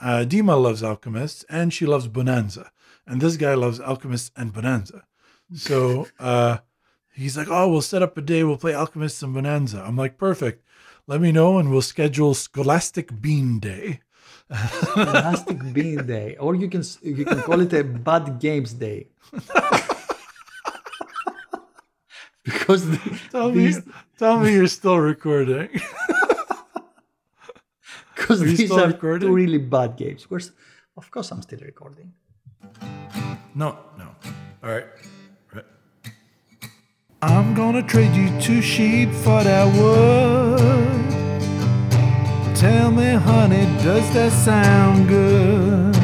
uh, Dima loves Alchemists and she loves Bonanza. And this guy loves Alchemists and Bonanza. So uh, he's like, oh, we'll set up a day. We'll play Alchemists and Bonanza. I'm like, perfect. Let me know and we'll schedule Scholastic Bean Day. Scholastic Bean Day, or you can you can call it a Bad Games Day. because tell these, me, tell me you're still recording. Because these are recording? two really bad games. Of course, of course, I'm still recording. No, no. All right. right. I'm gonna trade you two sheep for that wood. Tell me, honey, does that sound good?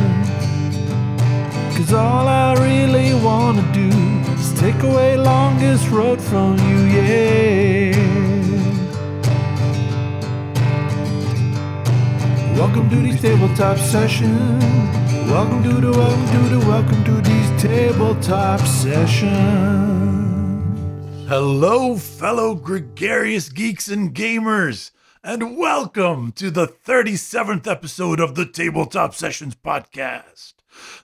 Cause all I really wanna do is take away longest road from you, yeah. Welcome to these tabletop sessions. Welcome to the welcome to the welcome to these tabletop sessions. Hello, fellow gregarious geeks and gamers and welcome to the 37th episode of the Tabletop Sessions podcast.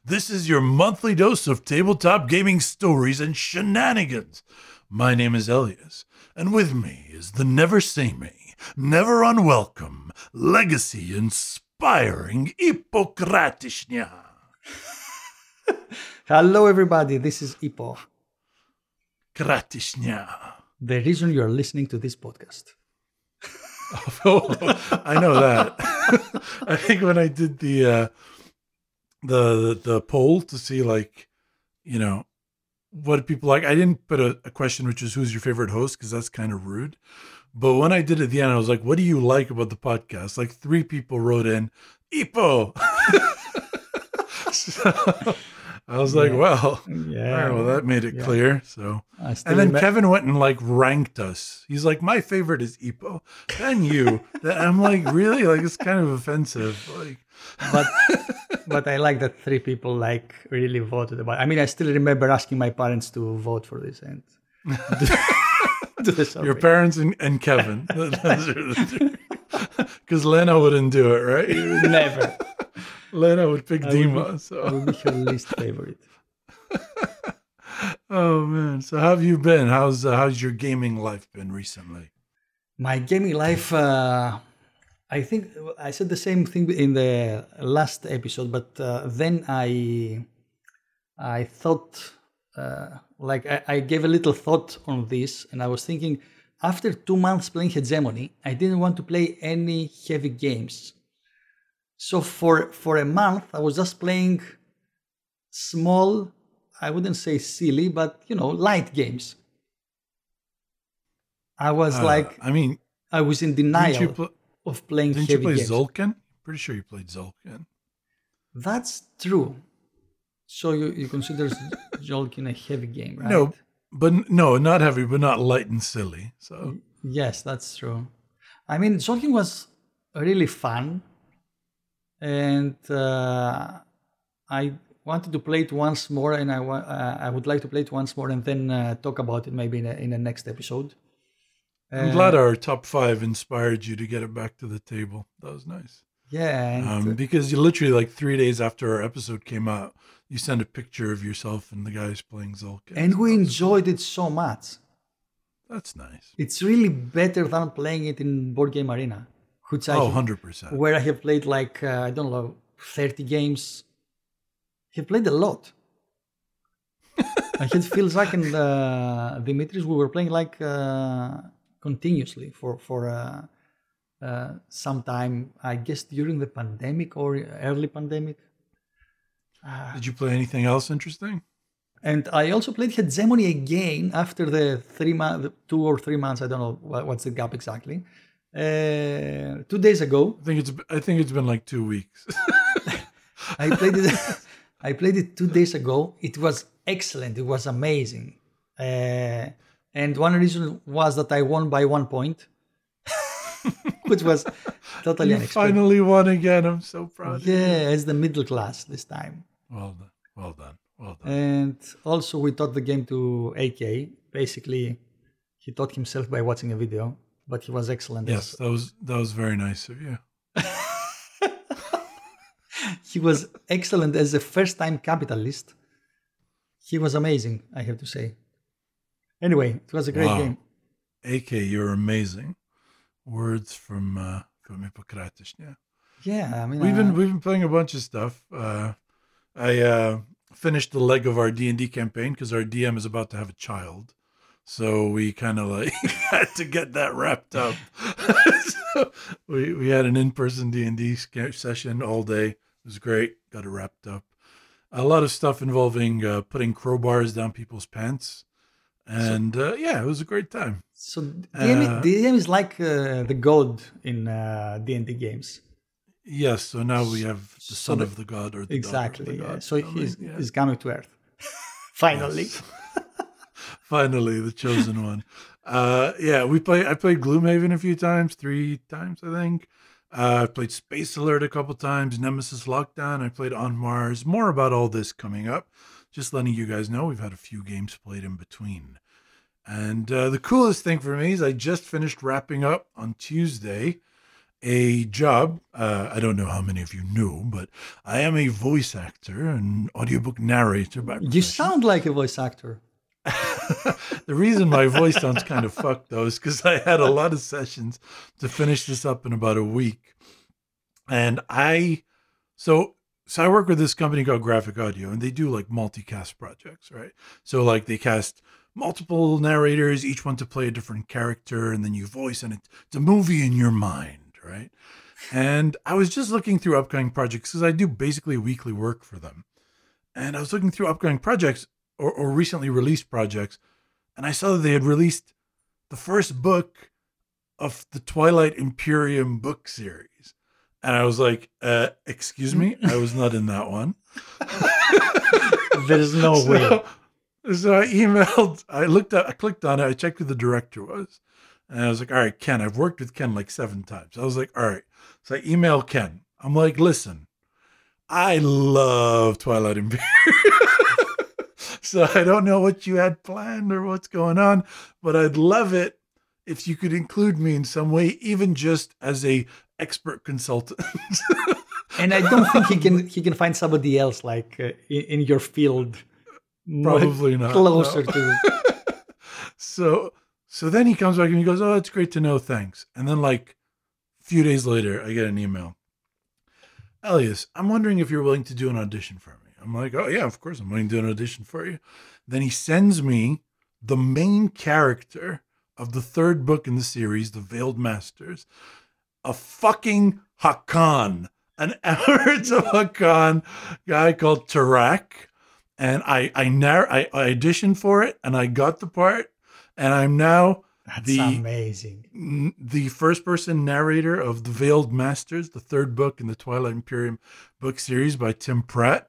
This is your monthly dose of tabletop gaming stories and shenanigans. My name is Elias, and with me is the never samey, never unwelcome, legacy inspiring Ipokratishnya. Hello, everybody. This is Ippo. Kratishnya. The reason you are listening to this podcast. oh, I know that. I think when I did the uh, the the poll to see like, you know, what people like, I didn't put a, a question which is who's your favorite host because that's kind of rude. But when I did it at the end, I was like, "What do you like about the podcast?" Like three people wrote in, "Ippo." so, I was like, well, yeah. Right, well, that made it yeah. clear. So, and then Kevin went and like ranked us. He's like, my favorite is Ippo, then you. I'm like, really? Like, it's kind of offensive. Like, but but I like that three people like really voted about. I mean, I still remember asking my parents to vote for this and. Your parents and, and Kevin, because Lena wouldn't do it, right? Never. Lena would pick I Dima. Would, so I would be her least favorite. oh man! So how have you been? How's uh, how's your gaming life been recently? My gaming life. Uh, I think I said the same thing in the last episode, but uh, then I I thought uh, like I, I gave a little thought on this, and I was thinking after two months playing Hegemony, I didn't want to play any heavy games. So for for a month, I was just playing small. I wouldn't say silly, but you know, light games. I was uh, like, I mean, I was in denial pl- of playing didn't you play games. Tzolk'in? Pretty sure you played Tzolk'in. That's true. So you, you consider Tzolk'in a heavy game, right? No, but no, not heavy, but not light and silly. So yes, that's true. I mean, Tzolk'in was really fun and uh, I wanted to play it once more, and I uh, I would like to play it once more, and then uh, talk about it maybe in a, in the next episode. I'm glad our top five inspired you to get it back to the table. That was nice. Yeah, um, because you literally like three days after our episode came out, you send a picture of yourself and the guys playing Tzolk'in. And we enjoyed it so much. That's nice. It's really better than playing it in Board Game Arena which I oh, 100%. where I have played like uh, I don't know 30 games. He played a lot. I had Phil Zach and uh, Dimitris. We were playing like uh, continuously for for uh, uh, some time. I guess during the pandemic or early pandemic. Uh, Did you play anything else interesting? And I also played Hegemony again after the three month, two or three months. I don't know what's the gap exactly uh, two days ago. I think it's I think it's been like two weeks. I played it. I played it two days ago. It was excellent. It was amazing. Uh, and one reason was that I won by one point, which was totally you unexpected. Finally won again. I'm so proud. Yeah, as the middle class this time. Well done. Well done. Well done. And also, we taught the game to AK. Basically, he taught himself by watching a video but he was excellent. Yes, that was that was very nice of you. he was excellent as a first time capitalist. He was amazing, I have to say. Anyway, it was a great Wow. game. AK, you're amazing. Words from uh, from Hippocrates. Yeah. Yeah, I mean, We've uh, been we've been playing a bunch of stuff. Uh, I uh, finished the leg of our D and D campaign because our DM is about to have a child, so we kind of like had to get that wrapped up. so we we had an in person D and D session all day. It was great. Got it wrapped up. A lot of stuff involving uh, putting crowbars down people's pants, and uh, yeah, it was a great time. so DM, uh, DM is like uh, the god in uh, D&D games. Yes, so now we have the So son of the god or the daughter of Exactly. the yeah. god So he's, yeah. he's coming to Earth. Finally. Finally, the chosen one. Uh, yeah, we play. I played Gloomhaven a few times, three times, I think. Uh, I played Space Alert a couple times, Nemesis Lockdown. I played On Mars. More about all this coming up. Just letting you guys know, we've had a few games played in between. And uh, the coolest thing for me is I just finished wrapping up on Tuesday a job. Uh, I don't know how many of you knew, but I am a voice actor and audiobook narrator by You sound like a voice actor. the reason my voice sounds kind of fucked though is because I had a lot of sessions to finish this up in about a week, and I so so I work with this company called Graphic Audio, and they do like multicast projects, right? So like they cast multiple narrators, each one to play a different character, and then you voice, and it's, it's a movie in your mind, right? And I was just looking through upcoming projects because I do basically weekly work for them. And I was looking through upcoming projects or, or recently released projects, and I saw that they had released the first book of the Twilight Imperium book series. And I was like, uh, excuse me, I was not in that one. There's no way. So, so I emailed, I looked at, I clicked on it, I checked who the director was. And I was like, all right, Ken, I've worked with Ken like seven times. I was like, all right. So I email Ken. I'm like, listen, I love Twilight Imperium. so I don't know what you had planned or what's going on, but I'd love it if you could include me in some way, even just as a expert consultant. and I don't think he can he can find somebody else like uh, in, in your field. Probably not. Closer no. to. so so then he comes back and he goes, "Oh, it's great to know. Thanks." And then like a few days later, I get an email. Elias, I'm wondering if you're willing to do an audition for me. I'm like, "Oh yeah, of course I'm willing to do an audition for you." Then he sends me the main character of the third book in the series, The Veiled Masters, a fucking Hacan, an Emirates of Hacan guy called Tarak. And I I, narr- I I auditioned for it and I got the part. And I'm now That's The- amazing. n- the first person narrator of The Veiled Masters, the third book in the Twilight Imperium book series by Tim Pratt.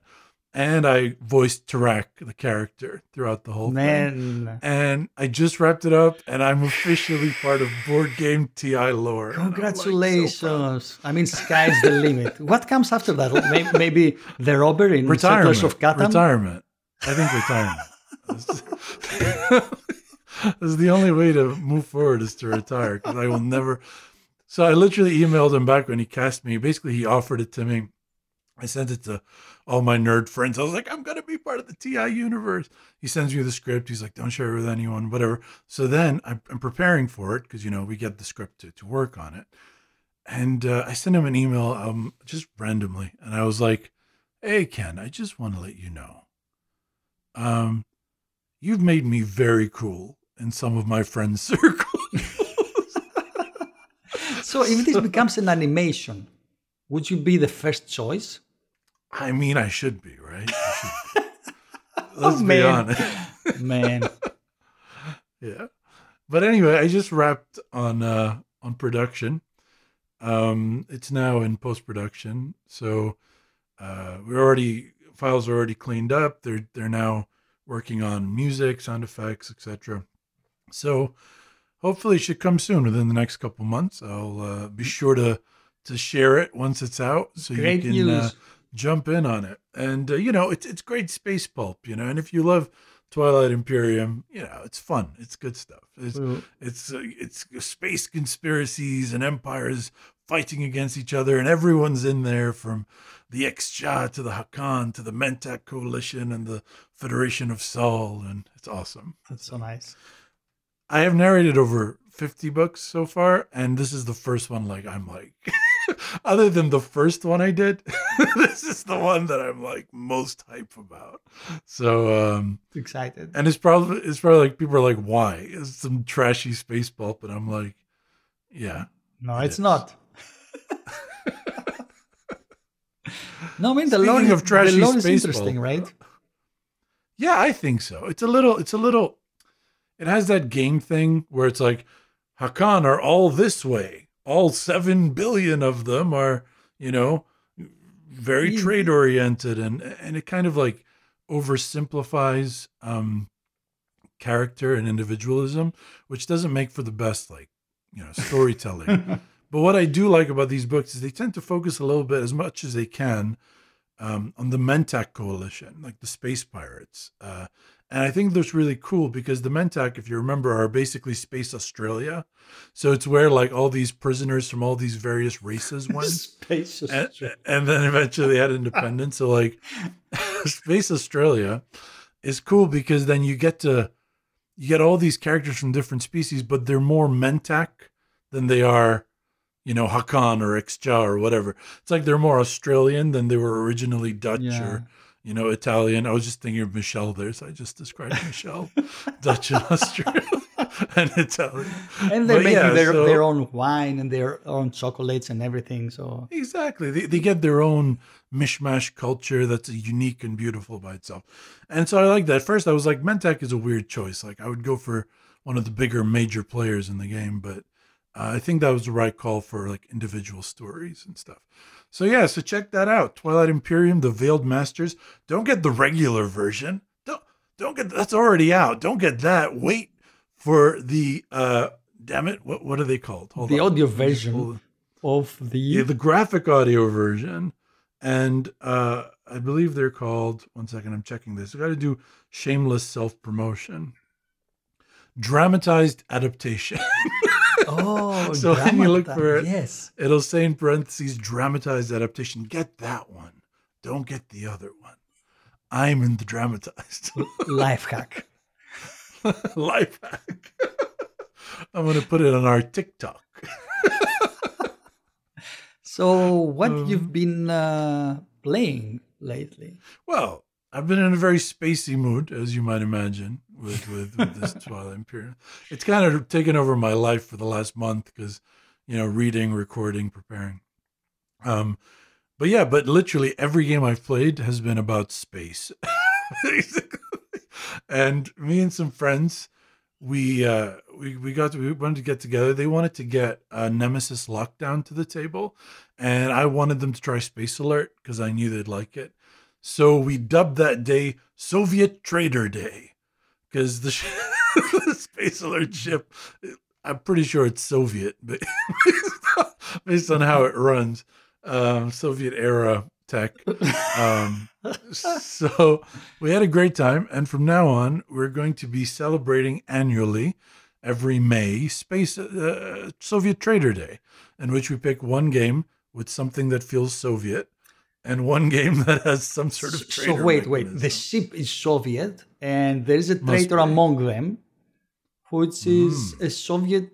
And I voiced Tarak, the character, throughout the whole thing. And I just wrapped it up, and I'm officially part of Board Game TI lore. I'm, like, so congratulations! I mean, sky's the limit. What comes after that? Maybe, maybe the robber in retirement. Settlers of Catan. Retirement. I think retirement. That's the only way to move forward is to retire because I will never. So I literally emailed him back when he cast me. Basically, he offered it to me. I sent it to all my nerd friends. I was like, I'm gonna be part of the TI universe. He sends me the script. He's like, don't share it with anyone, whatever. So then I'm, I'm preparing for it because you know we get the script to, to work on it. And uh, I sent him an email um, just randomly, and I was like, "Hey Ken, I just want to let you know, um, you've made me very cool in some of my friends' circles." So, if this becomes an animation, would you be the first choice? I mean, I should be right. Should be. Let's be man. honest. Man, yeah but anyway i just wrapped on uh on production um it's now in post-production so uh we're already files are already cleaned up they're they're now working on music sound effects etc so hopefully it should come soon within the next couple months i'll uh, be sure to to share it once it's out so great you can uh, jump in on it. And uh, you know, it's it's great space pulp, you know. And if you love Twilight Imperium, you know, it's fun. It's good stuff. It's it's uh, it's space conspiracies and empires fighting against each other, and everyone's in there from the Xxcha to the Hacan to the Mentak Coalition and the Federation of Sol, and it's awesome. That's so nice. I have narrated over 50 books so far, and this is the first one like I'm like other than the first one I did, this is the one that I'm like most hype about. So um Excited. and it's probably it's probably like people are like, why? It's some trashy space pulp, and I'm like, yeah. No, it's is. not. no, I mean the Speaking lore, of trashy the lore is interesting, pulp, right? Yeah, I think so. It's a little it's a little it has that game thing where it's like Hacan are all this way. All seven billion of them are, you know, very Yeah. trade oriented and and it kind of like oversimplifies um character and individualism, which doesn't make for the best like, you know, storytelling. But what I do like about these books is they tend to focus a little bit, as much as they can, um, on the Mentak coalition, like the space pirates. Uh, and I think that's really cool because the Mentak, if you remember, are basically Space Australia. So it's where like all these prisoners from all these various races went. Space and, Australia. and then eventually they had independence. So like Space Australia is cool because then you get to you get all these characters from different species, but they're more Mentak than they are, you know, Hacan or Xxcha or whatever. It's like they're more Australian than they were originally Dutch Yeah. or you know Italian. I was just thinking of Michelle there, so I just described Michelle, Dutch and Australian and Italian. and they're But making yeah, their, so- their own wine and their own chocolates and everything. So Exactly. They, they get their own mishmash culture that's unique and beautiful by itself. And so I like that. First, I was like, Mentak is a weird choice. Like, I would go for one of the bigger major players in the game, but uh, I think that was the right call for like individual stories and stuff. So, yeah, so check that out Twilight Imperium, The Veiled Masters. Don't get the regular version. Don't, don't get that's already out. Don't get that. Wait for the, uh, damn it, what, what are they called? Hold the on. audio Let me just version of the yeah, the graphic audio version, and uh, I believe they're called. One second, I'm checking this. I got to do shameless self promotion. Dramatized adaptation. oh, So when you look for it- yes, It'll say in parentheses dramatized adaptation. Get that one. Don't get the other one. I'm in the dramatized life hack. life hack. I'm gonna put it on our TikTok. So, what Um, you've been uh, playing lately? Well, I've been in a very spacey mood, as you might imagine, with with, with this Twilight Imperium. It's kind of taken over my life for the last month because, you know, reading, recording, preparing. Um, but yeah, but literally every game I've played has been about space. And me and some friends, we uh, we we got to, we wanted to get together. They wanted to get uh, Nemesis Lockdown to the table, and I wanted them to try Space Alert because I knew they'd like it. So we dubbed that day Soviet Traitor Day because the, sh- the Space Alert ship, I'm pretty sure it's Soviet, but based on how it runs, um, Soviet era tech. Um, so we had a great time, and from now on, we're going to be celebrating annually every May Space uh, Soviet Traitor Day, in which we pick one game with something that feels Soviet and one game that has some sort of traitor. so wait, wait. The ship is Soviet, and there is a traitor among them, which is Mm. a Soviet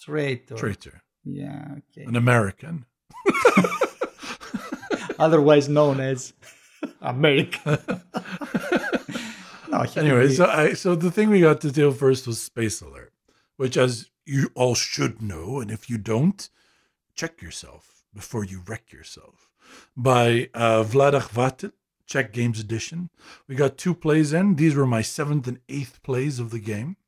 traitor. traitor, Yeah. Okay. an American. Otherwise known as America. no, Anyway, be- so I so the thing we got to deal first was Space Alert, which as you all should know, and if you don't, check yourself before you wreck yourself. By uh, Vlaada Chvátil, Czech Games Edition. We got two plays in. These were my seventh and eighth plays of the game.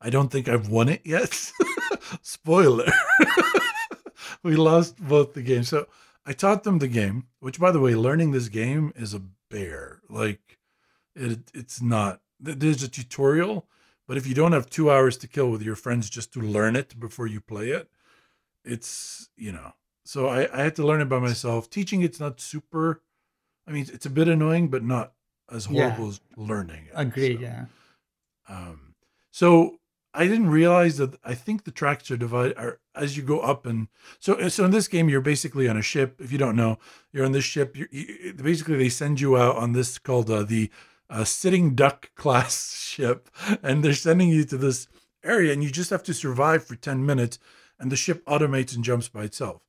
I don't think I've won it yet. Spoiler. we lost both the games. So I taught them the game, which by the way, learning this game is a bear. Like it it's not there's a tutorial, but if you don't have two hours to kill with your friends just to learn it before you play it, it's you know. So I, I had to learn it by myself. Teaching it's not super I mean it's a bit annoying, but not as Yeah. horrible as learning it. Agree. So- Yeah. um, so I didn't realize that. I think the tracks are divided are as you go up, and so so in this game you're basically on a ship. If you don't know, you're on this ship. You, you, basically they send you out on this called uh, the uh, Sitting Duck class ship, and they're sending you to this area, and you just have to survive for ten minutes, and the ship automates and jumps by itself.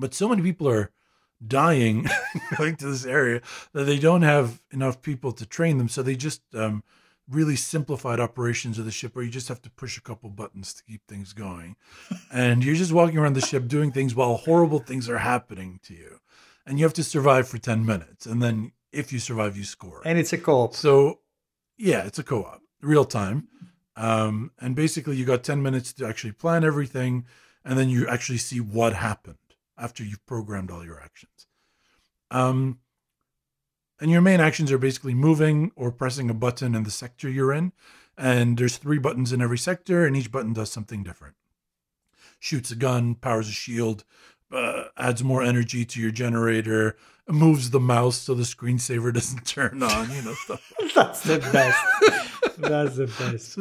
But so many people are dying going to this area that they don't have enough people to train them, so they just um, really simplified operations of the ship where you just have to push a couple buttons to keep things going. and you're just walking around the ship doing things while horrible things are happening to you. And you have to survive for 10 minutes. And then if you survive, you score. And it's a co-op. So yeah, it's a co-op, real time. Um, and basically you got 10 minutes to actually plan everything. And then you actually see what happened after you've programmed all your actions. Um, and your main actions are basically moving or pressing a button in the sector you're in. And there's three buttons in every sector, and each button does something different. Shoots a gun, powers a shield, uh, adds more energy to your generator, moves the mouse so the screensaver doesn't turn on, you know, stuff. That's the best. That's the best.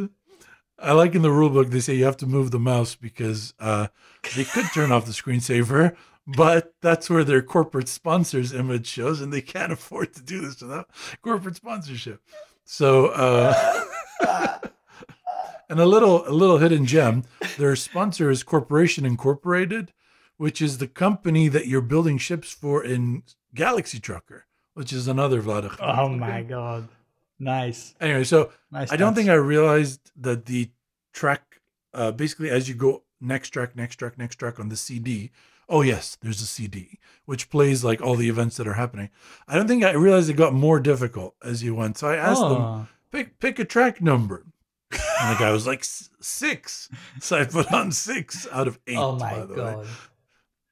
I like in the rulebook they say you have to move the mouse because uh, they could turn off the screensaver, but that's where their corporate sponsors image shows, and they can't afford to do this without corporate sponsorship. So, uh, and a little a little hidden gem, their sponsor is Corporation Incorporated, which is the company that you're building ships for in Galaxy Trucker, which is another Vlad. Oh my god, nice. Anyway, so Nice. I don't touch. think I realized that the track, uh, basically, as you go next track, next track, next track on the CD. Oh yes, there's a CD which plays like all the events that are happening. I don't think I realized it got more difficult as you went. So I asked them, Oh. pick pick a track number, and the guy was like six. So I put on six out of eight. Oh my by the way god.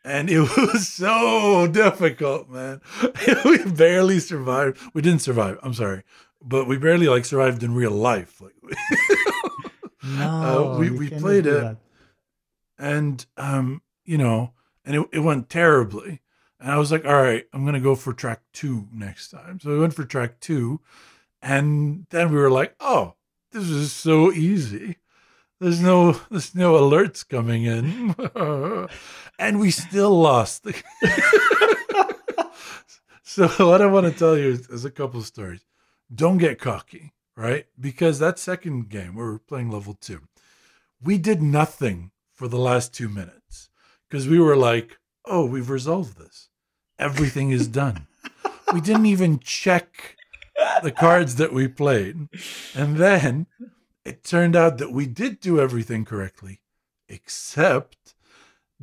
and it was so difficult, man. we barely survived. We didn't survive. I'm sorry, but we barely like survived in real life. Like, No, Uh, we- we played it. that. and um, you know, and it, it went terribly. And I was like, all right, I'm gonna go for track two next time. So we went for track two, and then we were like, oh, this is so easy. There's no there's no alerts coming in. and we still lost. so what I want to tell you is, is a couple of stories. Don't get cocky, right? Because that second game, we were playing level two. We did nothing for the last two minutes because we were like, oh, we've resolved this. Everything is done. we didn't even check the cards that we played. And then it turned out that we did do everything correctly, except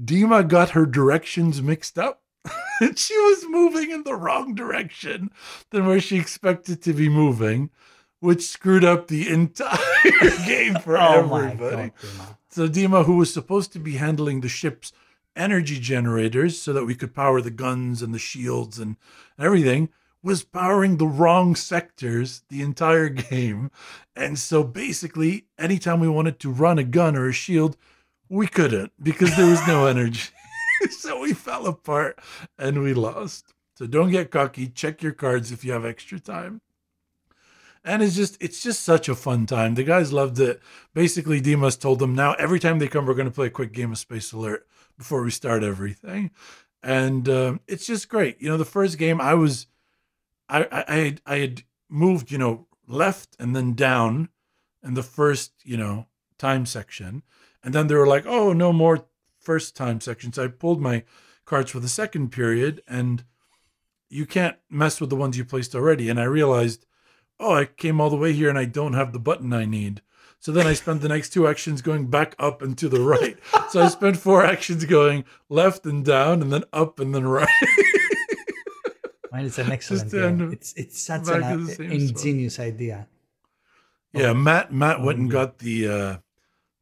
Dima got her directions mixed up. she was moving in the wrong direction than where she expected to be moving, which screwed up the entire game for Oh everybody. god. So Dima, who was supposed to be handling the ship's energy generators so that we could power the guns and the shields and everything, was powering the wrong sectors the entire game. And so basically, anytime we wanted to run a gun or a shield, we couldn't because there was no energy. so we fell apart and we lost. So don't get cocky. Check your cards if you have extra time. And it's just it's just such a fun time. The guys loved it. Basically, Dimas told them now every time they come, we're going to play a quick game of Space Alert before we start everything, and um, it's just great. You know, the first game I was, I I I had, I had moved you know left and then down in the first you know time section, and then they were like, oh no more first time section. So I pulled my cards for the second period, and you can't mess with the ones you placed already. And I realized oh, I came all the way here and I don't have the button I need. So then I spent the next two actions going back up and to the right. So I spent four actions going left and down and then up and then right. Man, it's an excellent game. It's it's such an same spot. ingenious idea. yeah, Matt Matt went and got the uh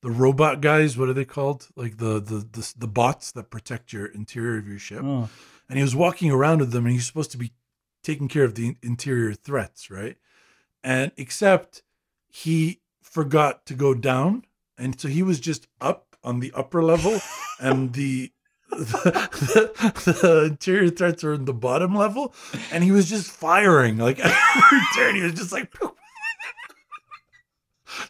the robot guys, what are they called? Like the the the, the bots that protect your interior of your ship. Oh, and he was walking around with them and he's supposed to be taking care of the interior threats right? And except he forgot to go down. And so he was just up on the upper level and the the, the the, interior threats are in the bottom level. And he was just firing like every turn. He was just like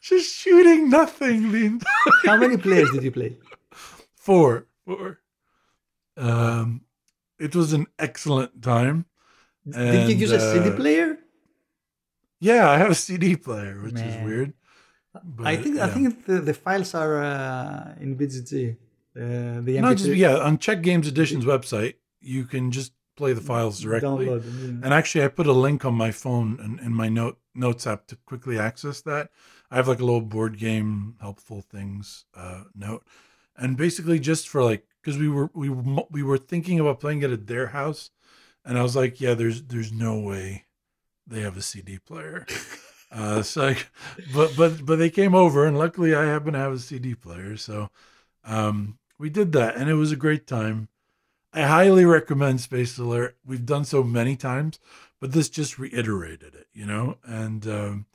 just shooting nothing. How many players did you play? four, four. Um, it was an excellent time. did you And, use a CD uh, player? Yeah, I have a CD player, which is Man. weird. I but, think I think the, the files are uh, in BGG. Uh, the Not MP3 just yeah, on Czech Games Edition's website, you can just play the files directly. them, yeah. And actually, I put a link on my phone and in my note notes app to quickly access that. I have like a little board game helpful things uh, note, and basically just for like because we were we were we were thinking about playing it at their house, and I was like, yeah, there's there's no way they have a CD player. uh, so, like, but but but they came over, and luckily I happen to have a CD player, so um, we did that, and it was a great time. I highly recommend Space Alert. We've done so many times, but this just reiterated it, you know? And um,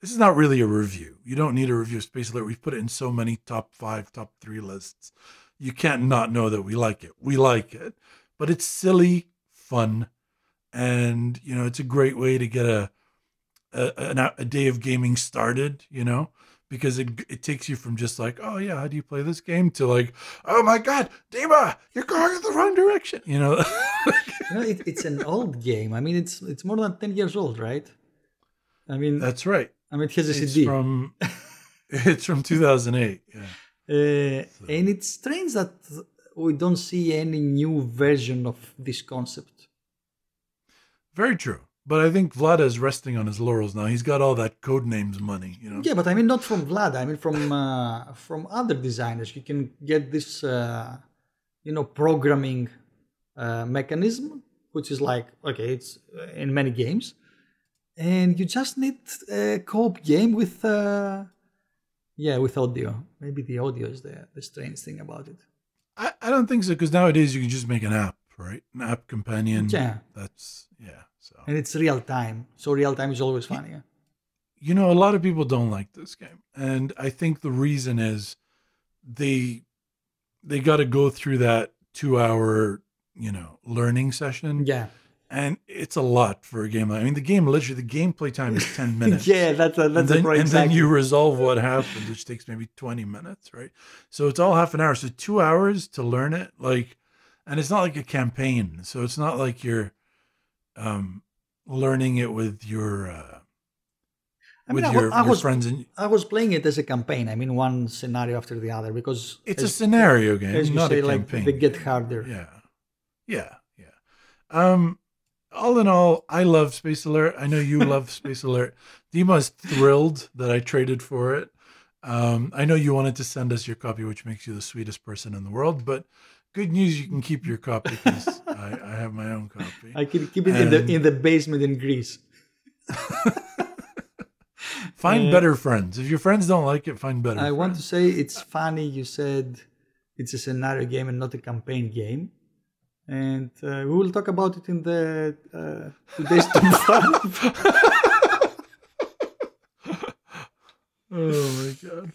this is not really a review. You don't need a review of Space Alert. We've put it in so many top five, top three lists. You can't not know that we like it. We like it, but it's silly, fun, and, you know, it's a great way to get a, a, a day of gaming started, you know? Because it, it takes you from just like, oh yeah, how do you play this game to like, oh my god, Dima, you're going in the wrong direction. You know, You know, it, it's an old game. I mean, it's it's more than ten years old, right? I mean, that's right. I mean, it has a It's CD, from it's from 2008. Yeah. uh, and it's strange that we don't see any new version of this concept. Very true. But I think Vlaada is resting on his laurels now. He's got all that Codenames money, you know. Yeah, but I mean, not from Vlad. I mean, from uh, from other designers. You can get this, uh, you know, programming uh, mechanism, which is like okay, it's uh, in many games, and you just need a co-op game with, uh, yeah, with audio. Maybe the audio is the the strange thing about it. I, I don't think so because nowadays you can just make an app, right? An app companion. Yeah. That's yeah. So And it's real time, so real time is always funny. Yeah? you know, a lot of people don't like this game, and I think the reason is they they got to go through that two hour you know learning session, yeah, and it's a lot for a game. I mean, the game literally the gameplay time is ten minutes. yeah. That's a, and that's then, a and then you resolve what happened, which takes maybe 20 minutes, right? So it's all half an hour. So two hours to learn it, like, and it's not like a campaign. So it's not like you're um, learning it with your uh, I mean, your, I was- friends, and I was playing it as a campaign. I mean, one scenario after the other because it's a scenario game, as you not say, a like campaign. they get harder. Yeah, yeah, yeah. Um, all in all, I love Space Alert. I know you love Space Alert. Dima's thrilled that I traded for it. Um, I know you wanted to send us your copy, which makes you the sweetest person in the world. But good news, you can keep your copy because I, I have my own copy. I can keep it in the in the basement in Greece. Find Uh, better friends. If your friends don't like it, find better. I want to say it's funny you said it's a scenario game and not a campaign game. And uh, we will talk about it in the uh, today's top. Oh my god.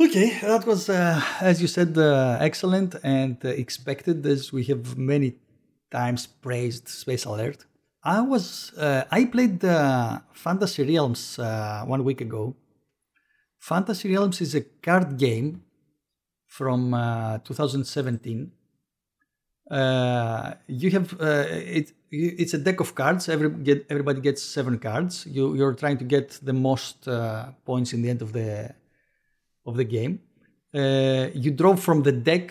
Okay, that was, uh, as you said, uh, excellent and uh, expected, as we have many times praised Space Alert. I was, uh, I played uh, Fantasy Realms uh, one week ago. Fantasy Realms is a card game from uh, 2017. Uh, you have uh, it. It's a deck of cards. Every get, everybody gets seven cards. You you're trying to get the most uh, points in the end of the of the game. Uh, you draw from the deck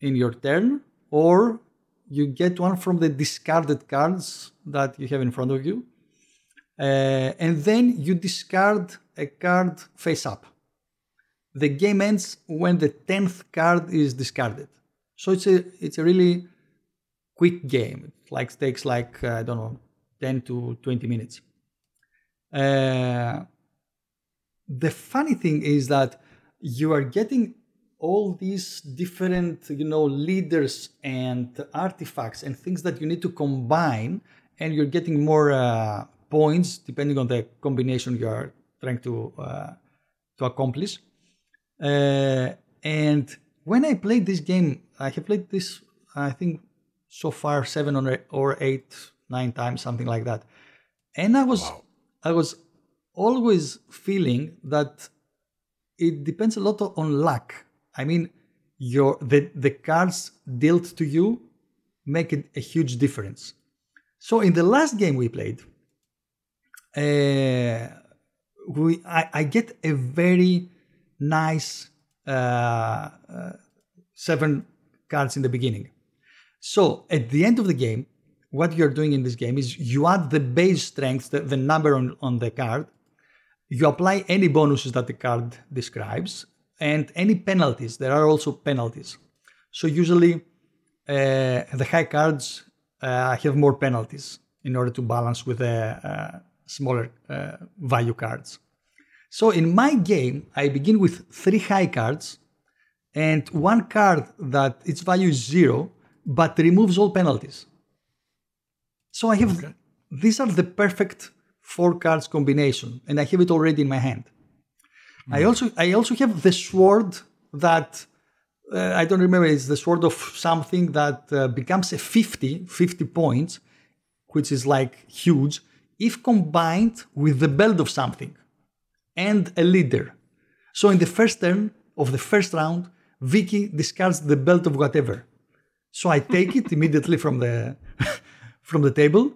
in your turn, or you get one from the discarded cards that you have in front of you. Uh, and then you discard a card face up. The game ends when the 10th card is discarded. So it's a it's a really quick game. It like takes like uh, I don't know 10 to 20 minutes. Uh, the funny thing is that you are getting all these different you know leaders and artifacts and things that you need to combine and you're getting more uh, points depending on the combination you are trying to uh, to accomplish uh, and when i played this game i have played this i think so far seven or, eight nine times something like that and i was Wow. i was always feeling that it depends a lot on luck. I mean, your the, the cards dealt to you make it a huge difference. So in the last game we played, uh, we I, I, get a very nice seven cards in the beginning. So at the end of the game, what you're doing in this game is you add the base strength, the, the number on, on the card, you apply any bonuses that the card describes, and any penalties. There are also penalties. So usually uh, the high cards uh, have more penalties in order to balance with the uh, smaller uh, value cards. So in my game, I begin with three high cards and one card that its value is zero but removes all penalties. So I have okay. these are the perfect four cards combination, and I have it already in my hand. Mm. I hmm. also I also have the sword that uh, I don't remember. It's the sword of something that uh, becomes a 50, 50 points, which is like huge, if combined with the belt of something and a leader. So in the first turn of the first round, Vicky discards the belt of whatever. So I take it immediately from the from the table,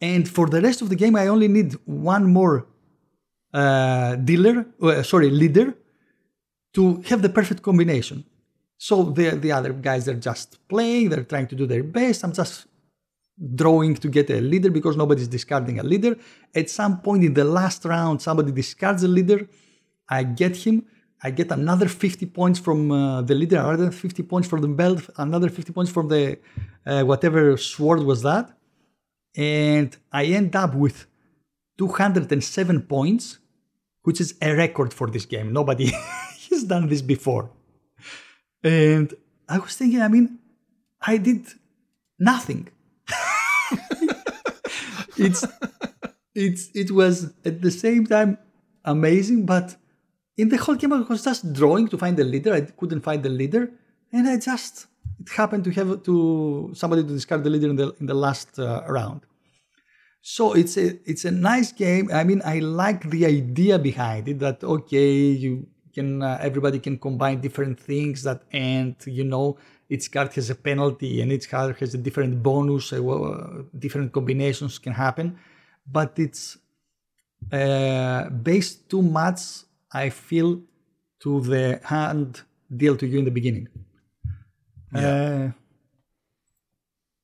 and for the rest of the game, I only need one more uh, dealer, uh, sorry, leader, to have the perfect combination. So the the other guys they're just playing, they're trying to do their best. I'm just drawing to get a leader because nobody's discarding a leader. At some point in the last round, somebody discards a leader. I get him. I get another 50 points from uh, the leader, another 50 points from the belt, another 50 points from the uh, whatever sword was that. And I end up with 207 points, which is a record for this game. Nobody has done this before. And I was thinking, I mean, I did nothing. It's it's it was at the same time amazing, but in the whole game I was just drawing to find the leader. I couldn't find the leader, and I just it happened to have to somebody to discard the leader in the in the last uh, round. So it's a it's a nice game. I mean, I like the idea behind it. That okay, you can uh, everybody can combine different things that and you know each card has a penalty and each card has a different bonus. Uh, uh, different combinations can happen, but it's uh, based too much. I feel to the hand deal to you in the beginning. Yeah. Uh,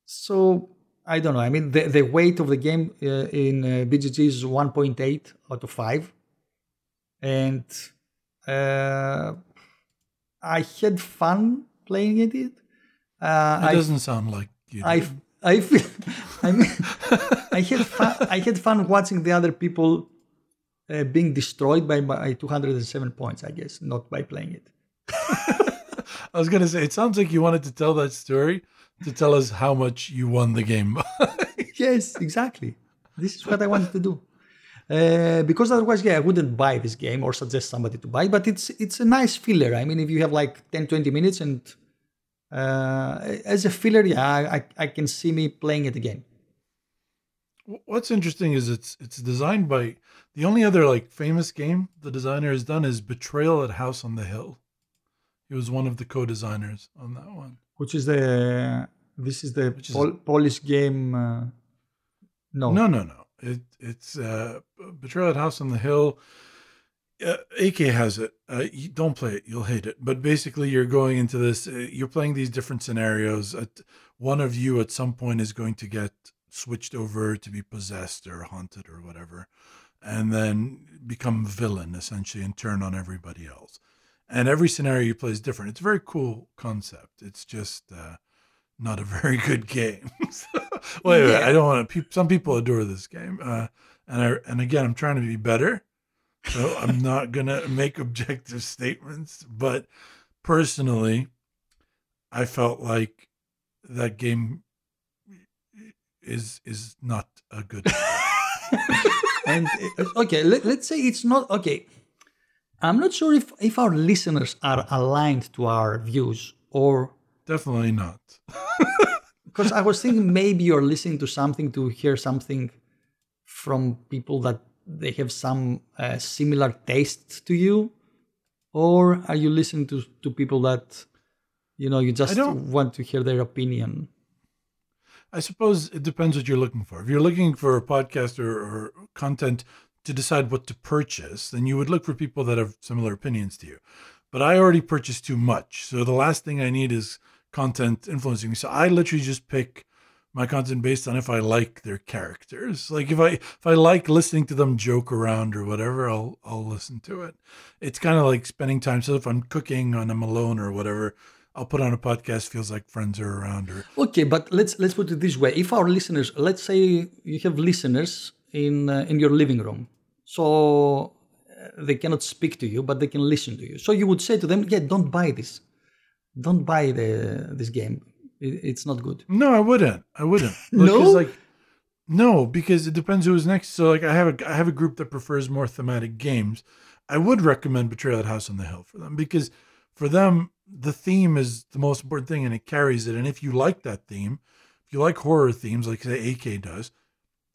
so I don't know. I mean, the, the weight of the game uh, in uh, BGG is 1.8 out of 5. And uh, I had fun playing it. Uh, it doesn't sound like you. I I feel. I mean, I had fun. I had fun watching the other people uh, being destroyed by my 207 points. I guess not by playing it. I was gonna say it sounds like you wanted to tell that story to tell us how much you won the game. yes, exactly. This is what I wanted to do. Uh, because otherwise, yeah, I wouldn't buy this game or suggest somebody to buy. But it's it's a nice filler. I mean, if you have like 10, 20 minutes, and uh, as a filler, yeah, I, I can see me playing it again. What's interesting is it's it's designed by the only other like famous game the designer has done is Betrayal at House on the Hill. He was one of the co-designers on that one. Which is the this is the Pol- is, Polish game. Uh, no, no, no, no. It, it's uh, Betrayal at House on the Hill. Uh, AK has it. Uh, don't play it; you'll hate it. But basically, you're going into this. Uh, you're playing these different scenarios. At, one of you at some point is going to get switched over to be possessed or haunted or whatever, and then become villain essentially and turn on everybody else. And every scenario you play is different. It's a very cool concept. It's just uh, not a very good game. wait, yeah. wait, I don't want to. Some people adore this game, uh, and I and again, I'm trying to be better, so I'm not gonna make objective statements. But personally, I felt like that game is is not a good. and uh, okay, let, let's say it's not okay. I'm not sure if if our listeners are aligned to our views or Definitely not. Because I was thinking maybe you're listening to something to hear something from people that they have some uh, similar tastes to you, or are you listening to to people that you know you just want to hear their opinion? I suppose it depends what you're looking for. If you're looking for a podcast or, or content to decide what to purchase, then you would look for people that have similar opinions to you. But I already purchased too much. So the last thing I need is content influencing me. So I literally just pick my content based on if I like their characters. Like if I if I like listening to them joke around or whatever, I'll I'll listen to it. It's kind of like spending time. So if I'm cooking and I'm alone or whatever, I'll put on a podcast. Feels like friends are around or Okay, but let's let's put it this way: if our listeners, let's say you have listeners in uh, in your living room, so uh, they cannot speak to you, but they can listen to you. So you would say to them, "Yeah, don't buy this. Don't buy the this game. It, it's not good." No, I wouldn't. I wouldn't. No? Because, like no, because it depends who's next. So like I have a I have a group that prefers more thematic games. I would recommend Betrayal at House on the Hill for them because for them the theme is the most important thing and it carries it. And if you like that theme, if you like horror themes like say AK does,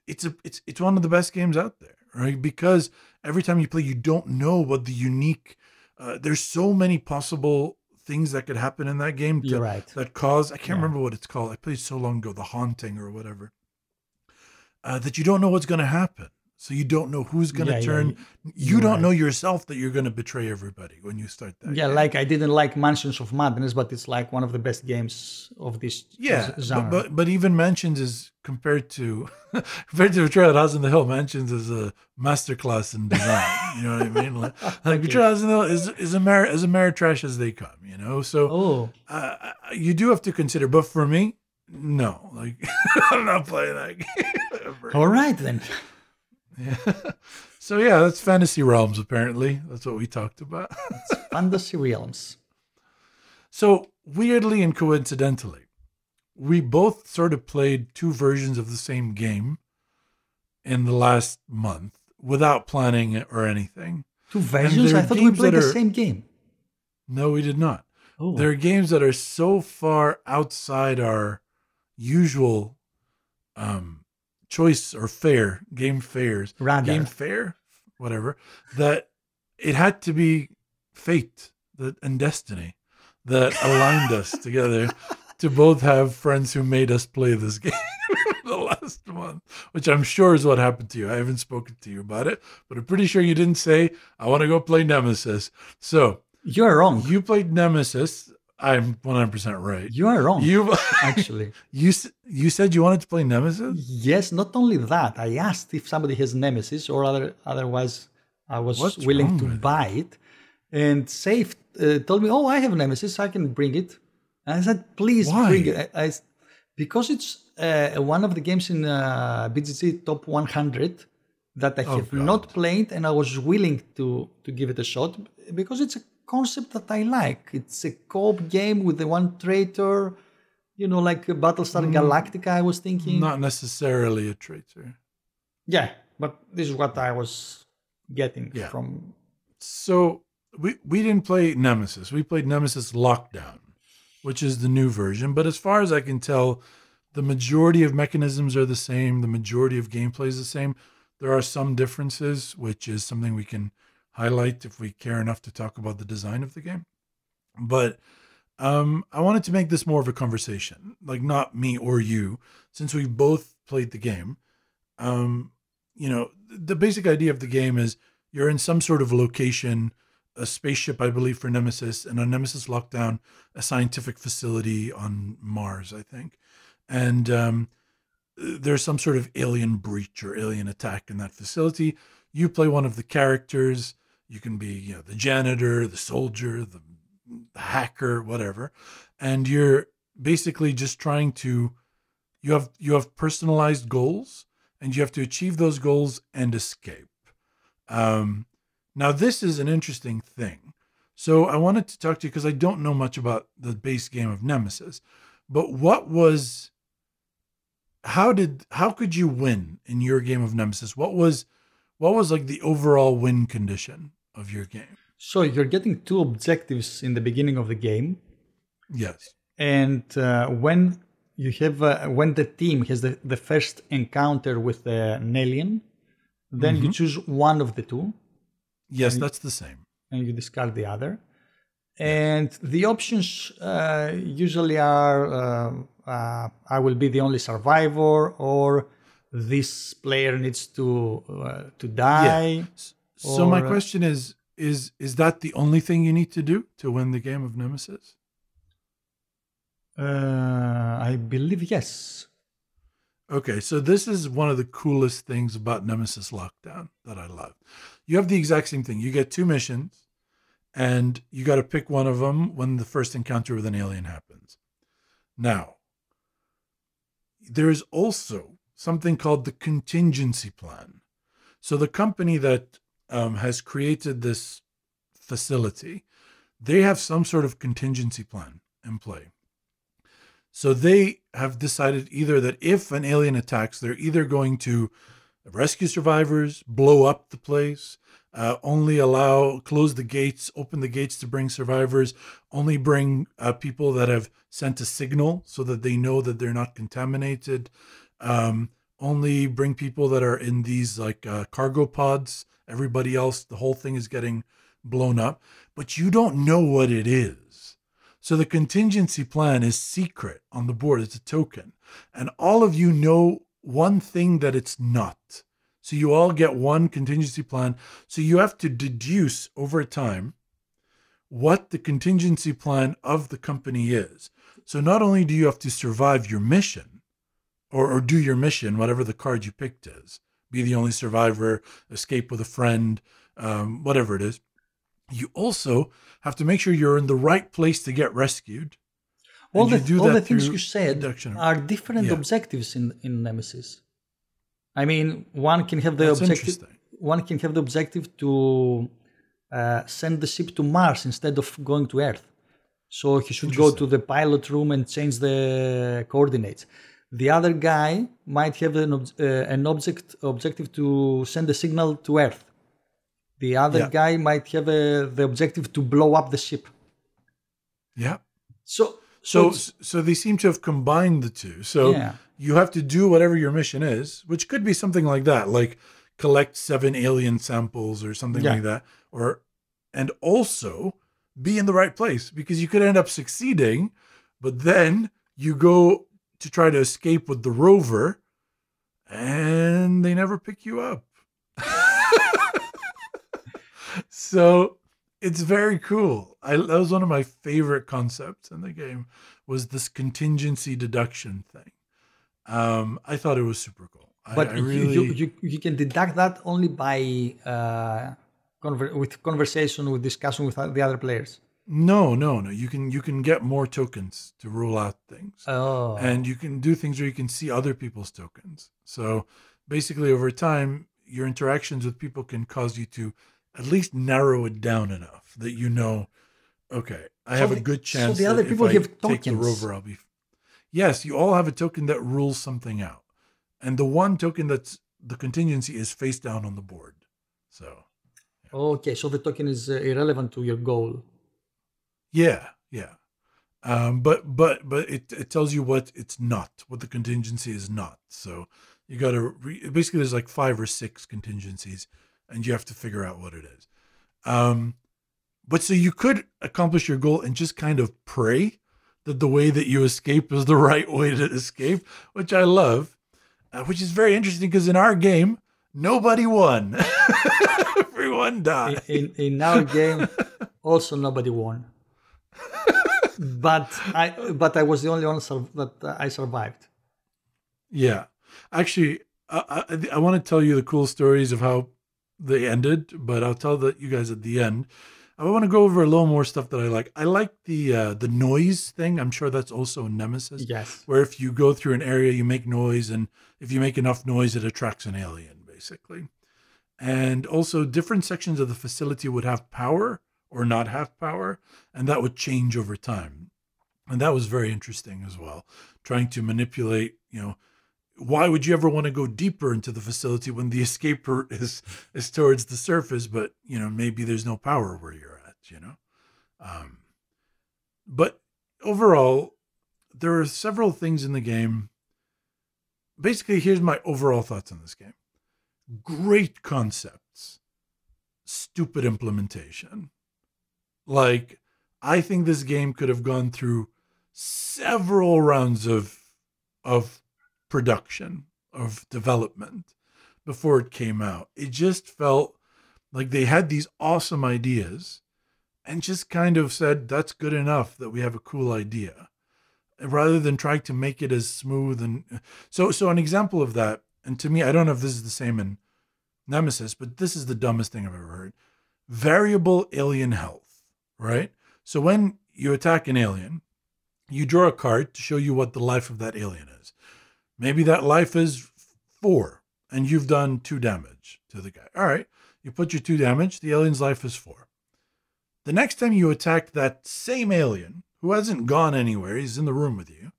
it's a it's it's one of the best games out there, right? Because every time you play, you don't know what the unique. Uh, there's so many possible things that could happen in that game to- right. that cause I can't Yeah. remember what it's called. I played so long ago, the haunting or whatever. Uh, that you don't know what's going to happen, so you don't know who's going to Yeah, turn. yeah. you don't know yourself that you're going to betray everybody when you start that. Yeah, game. like I didn't like Mansions of Madness, but it's like one of the best games of this yeah, genre. but, but but even Mansions is compared to compared to Betrayal at House on the Hill. Mansions is a masterclass in design. you know what I mean? Like, like Betrayal at House on the Hill is is a mer- as Ameritrash as they come. You know, so. oh, uh, you do have to consider. But for me, no, like I'm not playing that game. ever. all right then. Yeah. So yeah, that's Fantasy Realms. Apparently, that's what we talked about. Fantasy Realms. so weirdly and coincidentally, we both sort of played two versions of the same game in the last month without planning it or anything. Two versions. I thought we played that the same game. No, we did not. Oh, There are games that are so far outside our usual um, choice or fair game Radar. game fair whatever, that it had to be fate that and destiny that aligned us together to both have friends who made us play this game the last month, which I'm sure is what happened to you. I haven't spoken to you about it, but I'm pretty sure you didn't say, I want to go play Nemesis. So you are wrong. you played Nemesis. I'm 100% right. You are wrong. You actually. you you said you wanted to play Nemesis? Yes, not only that, I asked if somebody has Nemesis or other, otherwise I was What's willing to buy it. And Safe uh, told me, "Oh, I have Nemesis. I can bring it." And I said, "Please Why? bring it." I, I- because it's uh, one of the games in uh, BGG Top 100 that I Oh, have God. not played, and I was willing to to give it a shot because it's a concept that I like. It's a co-op game with the one traitor. You know, like Battlestar Mm. Galactica. I was thinking. Not necessarily a traitor. Yeah, but this is what I was getting Yeah. from. So we we didn't play Nemesis. We played Nemesis Lockdown, which is the new version. But as far as I can tell, the majority of mechanisms are the same. The majority of gameplay is the same. There are some differences, which is something we can highlight if we care enough to talk about the design of the game. But um, I wanted to make this more of a conversation, like not me or you, since we both played the game. Um, you know, the basic idea of the game is you're in some sort of location, a spaceship, I believe, for Nemesis, and on Nemesis Lockdown, a scientific facility on Mars, I think. And um, there's some sort of alien breach or alien attack in that facility. You play one of the characters. You can be, you know, the janitor, the soldier, the hacker, whatever, and you're basically just trying to. You have you have personalized goals, and you have to achieve those goals and escape. Um, now, this is an interesting thing. So, I wanted to talk to you because I don't know much about the base game of Nemesis, but what was, how did, how could you win in your game of Nemesis? What was, what was like the overall win condition of your game? So you're getting two objectives in the beginning of the game, Yes. and uh, when you have uh, when the team has the, the first encounter with uh, an alien, Then you choose one of the two Yes, that's the same. and you discard the other. And the options uh, usually are uh, uh, I will be the only survivor, or this player needs to uh, to die. So my Or, uh, question is is is that the only thing you need to do to win the game of Nemesis? Uh, I believe yes. Okay, so this is one of the coolest things about Nemesis Lockdown that I love. You have the exact same thing. You get two missions, and you got to pick one of them when the first encounter with an alien happens. Now, there is also something called the contingency plan. So the company that um, has created this facility, they have some sort of contingency plan in play. So they have decided either that if an alien attacks, they're either going to rescue survivors, blow up the place, uh, only allow, close the gates, open the gates to bring survivors, only bring uh, people that have sent a signal so that they know that they're not contaminated, um, only bring people that are in these like uh, cargo pods. Everybody else, the whole thing is getting blown up, but you don't know what it is. So the contingency plan is secret on the board. It's a token. And all of you know one thing that it's not. So you all get one contingency plan. So you have to deduce over time what the contingency plan of the company is. So not only do you have to survive your mission or, or do your mission, whatever the card you picked is, be the only survivor, escape with a friend, um, whatever it is, you also have to make sure you're in the right place to get rescued. All the, all the things you said are different Yeah. objectives in, in Nemesis. I mean, one can have the That's objective. One can have the objective to uh, send the ship to Mars instead of going to Earth. So he should go to the pilot room and change the coordinates. The other guy might have an, ob- uh, an object objective to send a signal to Earth. The other Yeah. guy might have a, the objective to blow up the ship. Yeah. So So, so they seem to have combined the two. So Yeah. you have to do whatever your mission is, which could be something like that, like collect seven alien samples or something Yeah. like that, or and also be in the right place because you could end up succeeding, but then you go to try to escape with the rover, and they never pick you up. so it's very cool. I that was one of my favorite concepts in the game was this contingency deduction thing. Um, I thought it was super cool. But I, you, really you, you, you can deduct that only by uh, conver- with conversation, with discussion with the other players. No, no, no. You can you can get more tokens to rule out things, Oh, and you can do things where you can see other people's tokens. So basically, over time, your interactions with people can cause you to at least narrow it down enough that you know, okay, I So have the- a good chance so the other people I have take the rover, I'll be. Yes, you all have a token that rules something out, and the one token that's the contingency is face down on the board. So okay. So the token is uh, irrelevant to your goal. Yeah, yeah. Um, but but but it, it tells you what it's not, what the contingency is not. So you got to re- basically there's like five or six contingencies, and you have to figure out what it is. Um, but so you could accomplish your goal and just kind of pray that the way that you escape is the right way to escape, which I love, uh, which is very interesting because in our game nobody won, everyone In, died. in, in our game, also nobody won. but I but I was the only one sur- that I survived. Yeah, actually, I, I, I want to tell you the cool stories of how they ended, but I'll tell that you guys at the end. I want to go over a little more stuff that I like. I like the uh, the noise thing. I'm sure that's also in Nemesis, Yes. where if you go through an area, you make noise, and if you make enough noise, it attracts an alien, basically. And also, different sections of the facility would have power or not have power, and that would change over time. And that was very interesting as well, trying to manipulate, you know, why would you ever want to go deeper into the facility when the escape route is is towards the surface but you know maybe there's no power where you're at you know um, but overall there are several things in the game basically here's my overall thoughts on this game great concepts, stupid implementation. Like, I think this game could have gone through several rounds of of production, of development before it came out. It just felt like they had these awesome ideas and just kind of said, that's good enough that we have a cool idea rather than trying to make it as smooth and so so an example of that and to me i don't know if this is the same in nemesis but this is the dumbest thing i've ever heard variable alien health right so when you attack an alien you draw a card to show you what the life of that alien is maybe that life is four and you've done two damage to the guy all right you put your two damage the alien's life is four the next time you attack that same alien who hasn't gone anywhere, he's in the room with you.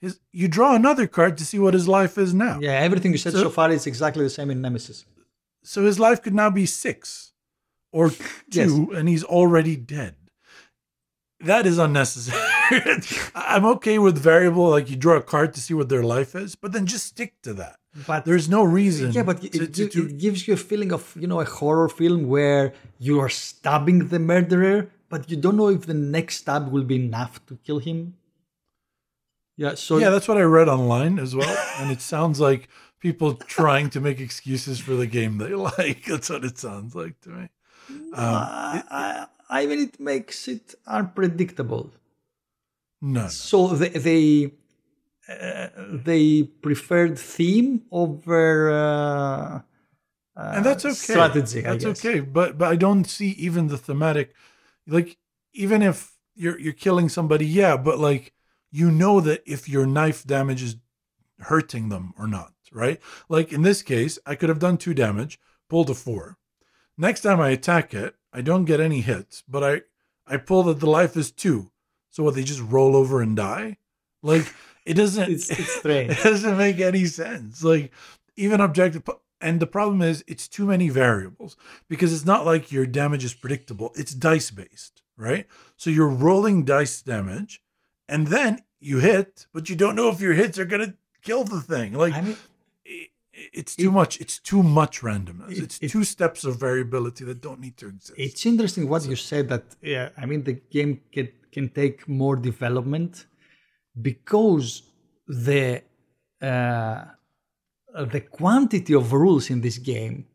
His, you draw another card to see what his life is now. Yeah, everything you said so, so far is exactly the same in Nemesis. So his life could now be six or two, yes. and he's already dead. That is unnecessary. I'm okay with variable, like you draw a card to see what their life is, but then just stick to that. But there's no reason. Yeah, but to, it, to, to, it gives you a feeling of you know a horror film where you are stabbing the murderer, but you don't know if the next stab will be enough to kill him. Yeah, so yeah, that's what I read online as well, and it sounds like people trying to make excuses for the game they like. That's what it sounds like to me. Um, it, I, I mean, it makes it unpredictable. No. So they they, uh, they preferred theme over. Uh, uh, and that's okay. Strategy. That's okay, but but I don't see even the thematic like even if you're you're killing somebody, yeah, but like you know that if your knife damage is hurting them or not, right? Like in this case, I could have done two damage, pulled a four. Next time I attack it, I don't get any hits, but I I pull that the life is two. So what they just roll over and die? Like it doesn't it's, it's strange. it doesn't make any sense. Like even objective and the problem is, it's too many variables because it's not like your damage is predictable. It's dice based, right? So you're rolling dice damage and then you hit, but you don't know if your hits are going to kill the thing. Like, I mean, it's too it, much. It's too much randomness. It, it's it, two steps of variability that don't need to exist. It's interesting what so, you said that, yeah, I mean, the game can, can take more development because the. Uh, the quantity of rules in this game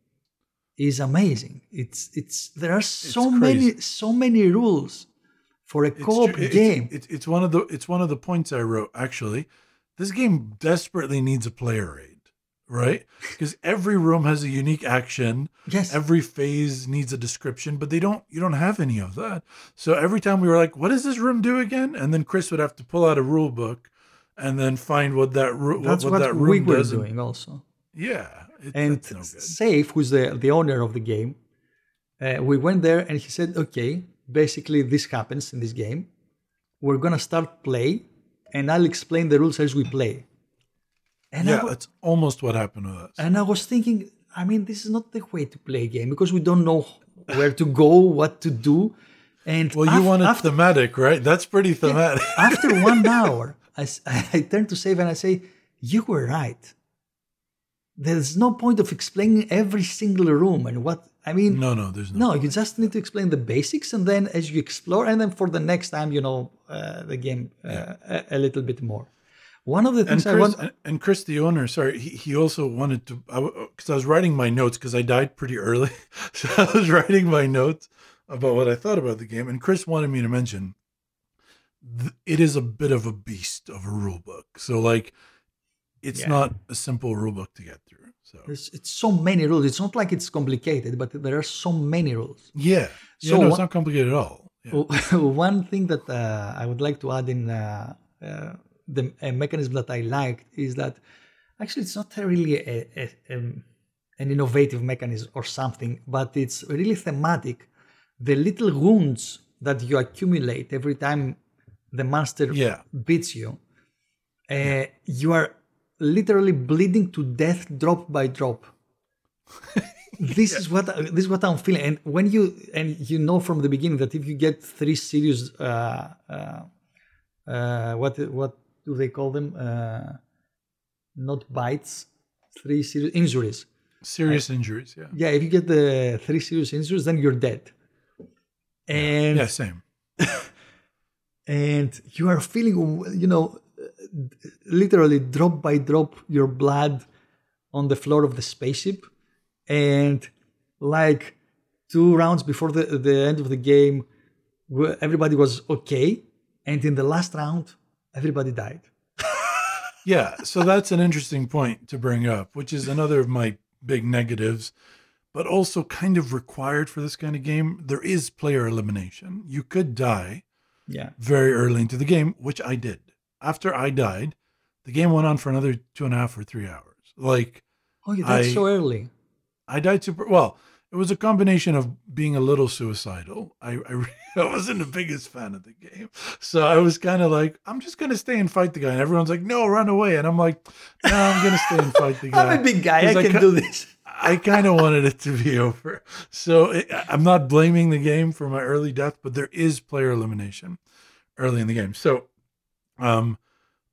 is amazing. It's it's there are so many so many rules for a co-op it's, game. It's, it's, one of the it's one of the points I wrote actually. This game desperately needs a player aid, right? Because every room has a unique action. Yes. Every phase needs a description, but they don't. You don't have any of that. So every time we were like, "What does this room do again?" and then Chris would have to pull out a rule book and then find what that, ro- that's what, what, that room we were does. doing also. Yeah, it, and no Safe, who's the the owner of the game, uh, we went there and he said, "Okay, basically this happens in this game. We're gonna start play, and I'll explain the rules as we play." And yeah, that's almost what happened to us. And I was thinking, I mean, this is not the way to play a game because we don't know where to go, what to do. And well, you af- want it after, thematic, right? That's pretty thematic. Yeah, after one hour, I, I turn to Save and I say, You were right. There's no point of explaining every single room and what I mean. No, no, there's no. No, you just need to explain the basics, and then as you explore, and then for the next time, you know uh, the game uh, yeah. a, a, little bit more. One of the things and Chris, I want, and Chris, the owner, sorry, he, he also wanted to because I, I, was writing my notes because I died pretty early, so I was writing my notes about what I thought about the game, and Chris wanted me to mention it is a bit of a beast of a rule book. So like it's yeah. not a simple rule book to get through. So There's, it's so many rules. It's not like it's complicated, but there are so many rules. Yeah. So yeah, no, it's not complicated at all. Yeah. One thing that uh, I would like to add in uh, uh, the mechanism that I liked is that actually it's not really a, a, a, an innovative mechanism or something, but it's really thematic. The little wounds that you accumulate every time the monster yeah. beats you, uh, you are literally bleeding to death drop by drop. this yeah. is what this is what I'm feeling, and when you and you know from the beginning that if you get three serious uh, uh, uh, what what do they call them? Uh, not bites, three serious injuries. Serious injuries, yeah. Yeah, if you get the three serious injuries, then you're dead. And Yeah, same. and you are feeling, you know, literally drop by drop your blood on the floor of the spaceship, and like two rounds before the the end of the game, everybody was okay, and in the last round, everybody died. Yeah, so that's an interesting point to bring up, which is another of my big negatives, but also kind of required for this kind of game. There is player elimination. You could die Yeah. very early into the game, which I did. After I died, the game went on for another two and a half or three hours. Like, Oh, yeah, that's I- so early. I died super well. It was a combination of being a little suicidal. I I, I wasn't the biggest fan of the game, so I was kind of like, I'm just gonna stay and fight the guy. And everyone's like, No, run away. And I'm like, No, I'm gonna stay and fight the guy. I'm a big guy. I can do this. I kind of wanted it to be over. So it, I'm not blaming the game for my early death, but there is player elimination early in the game. So, um,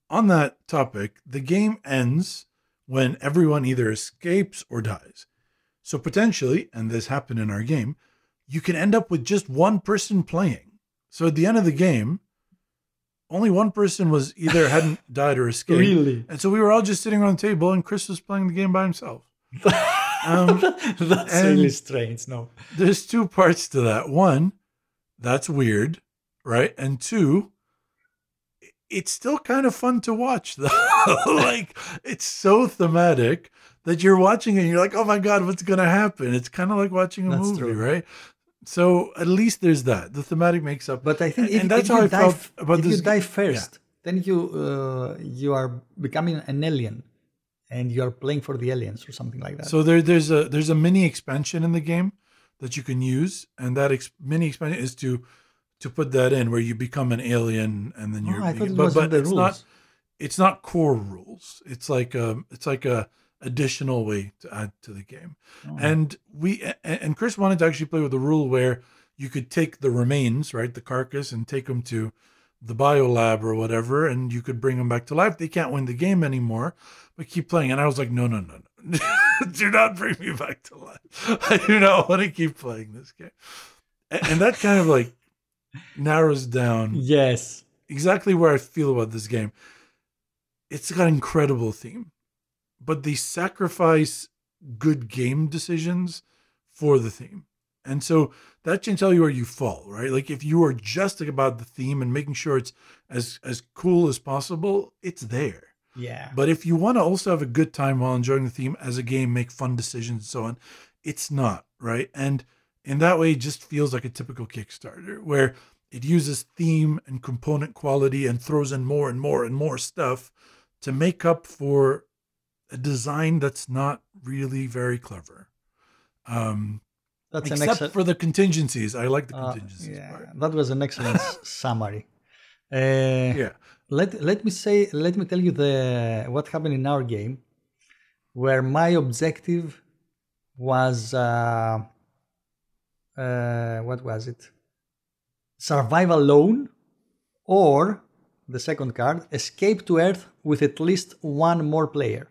on that topic, the game ends when everyone either escapes or dies. So potentially, and this happened in our game, you can end up with just one person playing. So at the end of the game, only one person was either hadn't died or escaped. Really? And so we were all just sitting around the table, and Chris was playing the game by himself. Um, That's really strange. No. there's two parts to that. One, that's weird, right? And two, it's still kind of fun to watch, though. like, it's so thematic that you're watching and you're like, oh my God, what's going to happen? It's kind of like watching a That's movie, true. right? So at least there's that. The thematic makes up. But I think And if, that's if how you I die, felt about if this you die first, then you uh, you are becoming an alien, and you are playing for the aliens or something like that. So there, there's a there's a mini expansion in the game that you can use, and that ex- mini expansion is to to put that in where you become an alien and then oh, you're. I thought it but was in the it's rules. not it's not core rules. It's like a it's like a additional way to add to the game. Oh. And we and Chris wanted to actually play with a rule where you could take the remains, right, the carcass, and take them to the bio lab or whatever, and you could bring them back to life. They can't win the game anymore, but keep playing. And I was like, no, no, no, no, do not bring me back to life. I do not want to keep playing this game. And that kind of like narrows down yes. exactly where I feel about this game. It's got an incredible theme, but they sacrifice good game decisions for the theme. And so that can tell you where you fall, right? Like if you are just about the theme and making sure it's as as cool as possible, it's there. Yeah. But if you want to also have a good time while enjoying the theme as a game, make fun decisions and so on, it's not, right? And in that way, it just feels like a typical Kickstarter where it uses theme and component quality and throws in more and more and more stuff to make up for a design that's not really very clever. Um, That's an except excellent. for the contingencies. I like the uh, contingencies yeah, part. that was an excellent summary. Uh, Yeah. let let me say let me tell you the what happened in our game where my objective was uh, uh, what was it survive alone or the second card escape to earth with at least one more player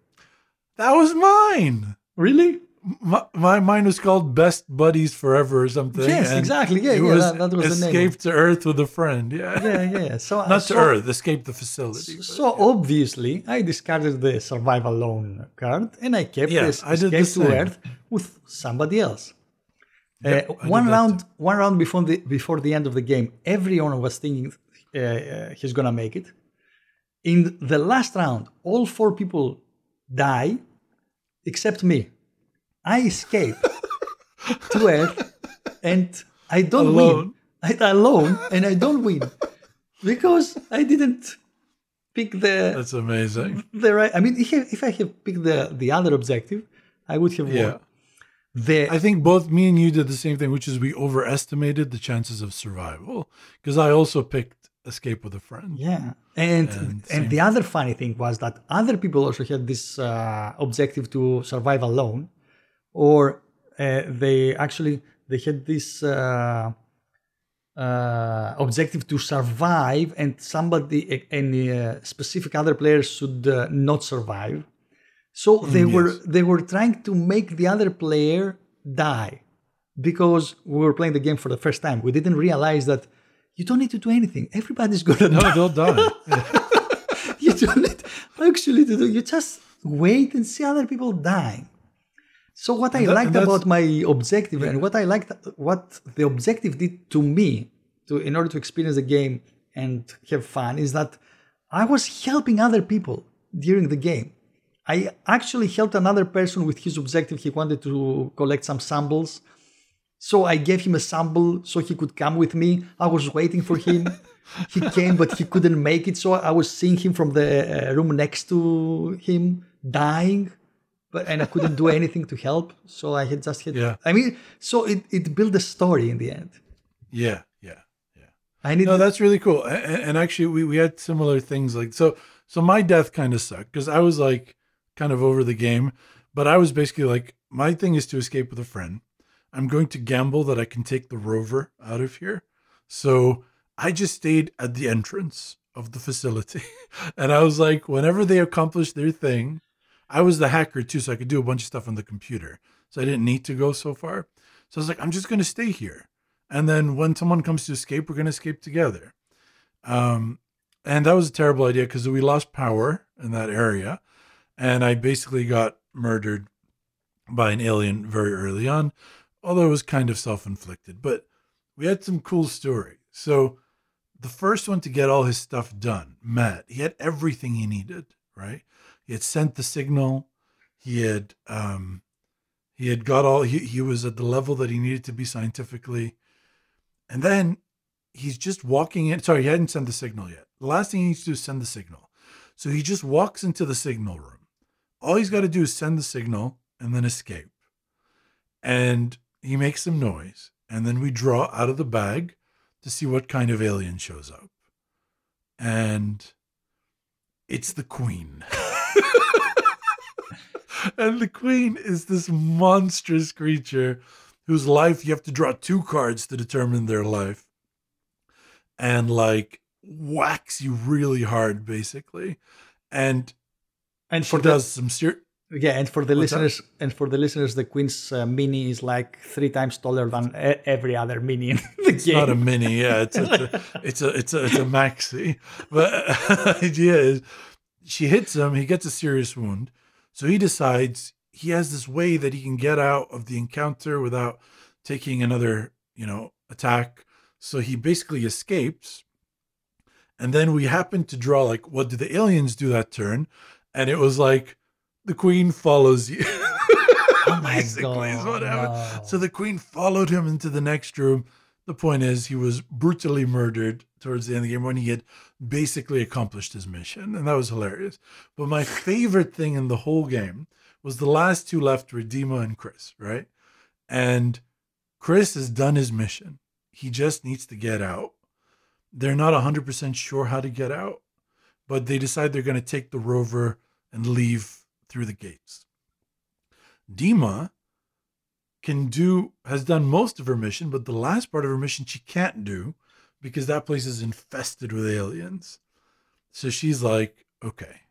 That was mine. really my, my mine was called Best Buddies Forever or something. Yes, exactly. Yeah, yeah, was that- that was the name. Escape to Earth with a friend. Yeah. yeah yeah so Not so, to Earth, escape the facility. So obviously, I discarded the survive alone card and I kept Yeah, this I did the escape to. Earth with somebody else. Yep, Uh, one round, one round before the before the end of the game, everyone was thinking uh, uh, he's gonna make it. In the last round, all four people die except me. I escape to Earth, and I don't Alone. win. I alone, and I don't win because I didn't pick the That's amazing. the right. I mean, if I, if I have picked the the other objective, I would have Yeah. won. The I think both me and you did the same thing, which is we overestimated the chances of survival. Because I also picked Escape with a Friend. Yeah, and And and, the other funny thing was that other people also had this uh, objective to survive alone, or uh, they actually they had this uh, uh, objective to survive, and somebody and uh, specific other players should uh, not survive. So they were yes. they were trying to make the other player die because we were playing the game for the first time. We didn't realize that you don't need to do anything. Everybody's gonna No, die. they'll die. You don't need actually to do. You just wait and see other people dying. So what I that- liked about my objective and what I liked what the objective did to me to in order to experience the game and have fun is that I was helping other people during the game. I actually helped another person with his objective. He wanted to collect some samples. So I gave him a sample so he could come with me. I was waiting for him. he came, but he couldn't make it. So I was seeing him from the uh, room next to him dying, but and I couldn't do anything to help. So I had just had. Yeah. I mean, so it, it built a story in the end. yeah, yeah, yeah. I need. No, that's really cool. A- a- And actually, we, we had similar things like so. So my death kind of sucked because I was like kind of over the game, but I was basically like, my thing is to escape with a friend. I'm going to gamble that I can take the rover out of here. So I just stayed at the entrance of the facility, and I was like, whenever they accomplished their thing, I was the hacker too, so I could do a bunch of stuff on the computer. So I didn't need to go so far. So I was like, I'm just going to stay here. And then when someone comes to escape, we're going to escape together. Um, and that was a terrible idea because we lost power in that area. And I basically got murdered by an alien very early on, although it was kind of self inflicted. But we had some cool story. So the first one to get all his stuff done, Matt, he had everything he needed, right? He had sent the signal. He had um, he had got all he, he was at the level that he needed to be scientifically. And then he's just walking in. Sorry, he hadn't sent the signal yet. The last thing he needs to do is send the signal. So he just walks into the signal room. All he's got to do is send the signal and then escape. And he makes some noise. And then we draw out of the bag to see what kind of alien shows up. And it's the queen. and the queen is this monstrous creature whose life you have to draw two cards to determine their life and like whacks you really hard basically and and she for the, does some ser- yeah, and for the What's that? listeners, and for the listeners, the Queen's uh, mini is like three times taller than e- every other mini in the game. not a mini yeah it's, it's a it's a it's a it's a maxi but the idea is she hits him he gets a serious wound so he decides he has this way that he can get out of the encounter without taking another you know attack so he basically escapes and then we happen to draw like what do the aliens do that turn and it was like the queen follows you Oh my basically is what happened no. so the queen followed him into the next room. The point is, he was brutally murdered towards the end of the game when he had basically accomplished his mission. And that was hilarious. But my favorite thing in the whole game was the last two left were Dima and Chris, right? And Chris has done his mission. He just needs to get out. They're not 100% sure how to get out, but they decide they're going to take the rover and leave through the gates. Dima can do has done most of her mission, but the last part of her mission she can't do because that place is infested with aliens. So she's like, okay,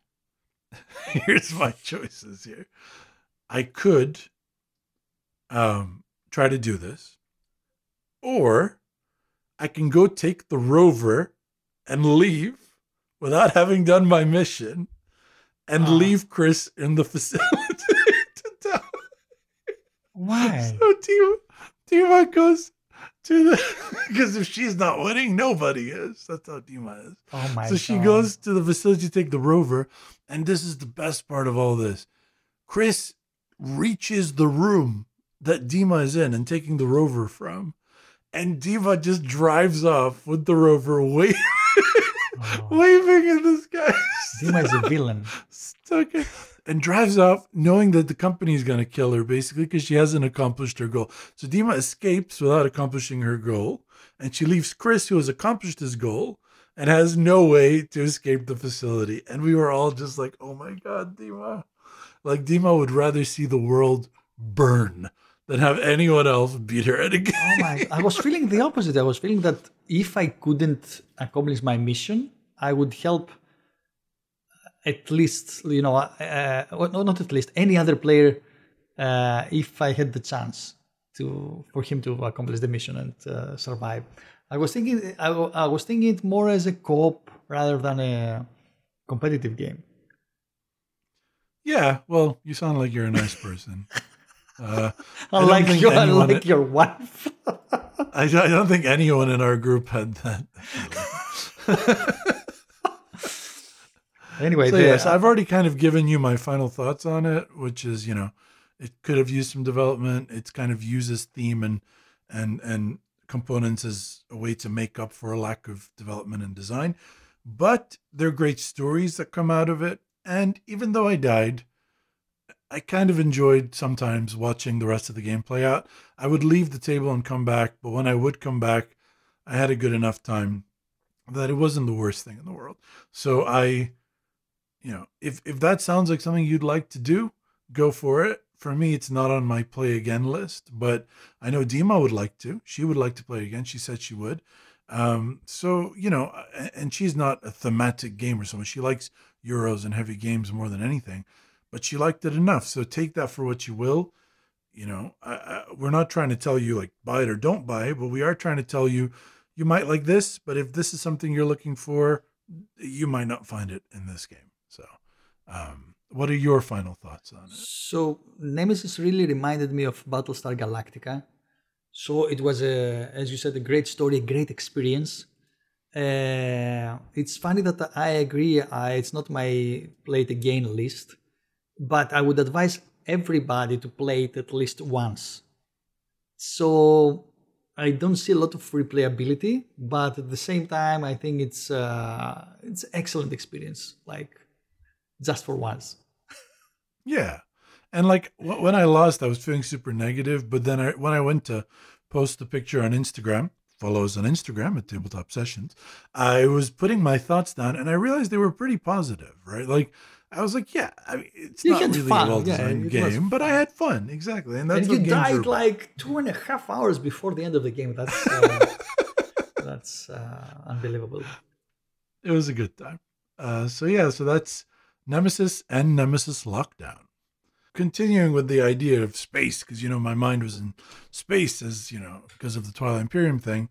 here's my choices here. I could um try to do this, or I can go take the rover and leave without having done my mission and leave Chris in the facility to die. Why? So Dima, Dima goes to the because if she's not winning, nobody is. That's how Dima is. Oh my so she God. goes to the facility to take the rover, and this is the best part of all this. Chris reaches the room that Dima is in and taking the rover from, and Dima just drives off with the rover, wa- Oh. waving in the sky. Dima is a villain. stuck in, and drives off knowing that the company is going to kill her basically because she hasn't accomplished her goal. So Dima escapes without accomplishing her goal, and she leaves Chris, who has accomplished his goal and has no way to escape the facility. And we were all just like, "Oh my god, Dima!" Like Dima would rather see the world burn than have anyone else beat her at a game. Oh my! I was feeling the opposite. I was feeling that if I couldn't accomplish my mission, I would help at least you know, uh, well, not at least any other player, uh, if I had the chance to for him to accomplish the mission and uh, survive. I was thinking I, I was thinking it more as a co-op rather than a competitive game. Yeah, well, you sound like you're a nice person. Uh, I, like you. I like your wife. I, I don't think anyone in our group had that. anyway, so, yes, I've already kind of given you my final thoughts on it, which is you know, it could have used some development. It's kind of uses theme and and and components as a way to make up for a lack of development and design. But they're great stories that come out of it. And even though I died, I kind of enjoyed sometimes watching the rest of the game play out. I would leave the table and come back, but when I would come back, I had a good enough time that it wasn't the worst thing in the world. So I, you know, if if that sounds like something you'd like to do, go for it. For me, it's not on my play again list, but I know Dima would like to. She would like to play again. She said she would. Um, so you know, and she's not a thematic gamer, so she likes Euros and heavy games more than anything but she liked it enough. So take that for what you will. You know, I, I, we're not trying to tell you like buy it or don't buy it, but we are trying to tell you you might like this, but if this is something you're looking for, you might not find it in this game. So, um, what are your final thoughts on it? So, Nemesis really reminded me of Battlestar Galactica. So it was a, as you said, a great story, a great experience. Uh, it's funny that I agree. I, it's not my play it again list but I would advise everybody to play it at least once. So I don't see a lot of replayability, but at the same time, I think it's uh, it's excellent experience. Like just for once. yeah, and like when I lost, I was feeling super negative. But then I, when I went to post the picture on Instagram, follow us on Instagram at Tabletop Sessions, I was putting my thoughts down, and I realized they were pretty positive. Right, like I was like, yeah, I mean, it's you not really fun. a well-designed yeah, game, but I had fun exactly, and that's and you died like two and a half hours before the end of the game. That's uh, that's uh, unbelievable. It was a good time. Uh, so yeah, so that's Nemesis and Nemesis Lockdown. Continuing with the idea of space, because you know my mind was in space, as you know, because of the Twilight Imperium thing.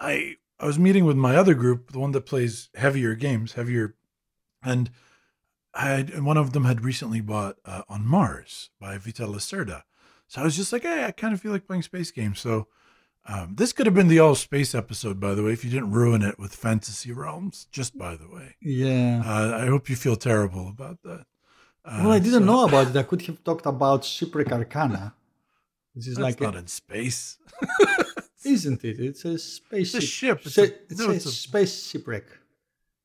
I I was meeting with my other group, the one that plays heavier games, heavier, and had one of them had recently bought uh, On Mars by Vital Lacerda. So I was just like, hey, I kind of feel like playing space games. So um, this could have been the all space episode, by the way, if you didn't ruin it with Fantasy Realms. Just by the way, yeah. Uh, I hope you feel terrible about that. Uh, well, I didn't so, know about it. I could have talked about Shipwreck Arcana. This is like not a, in space, isn't it? It's a space. It's a ship. It's, a, it's no, a, it's a space shipwreck.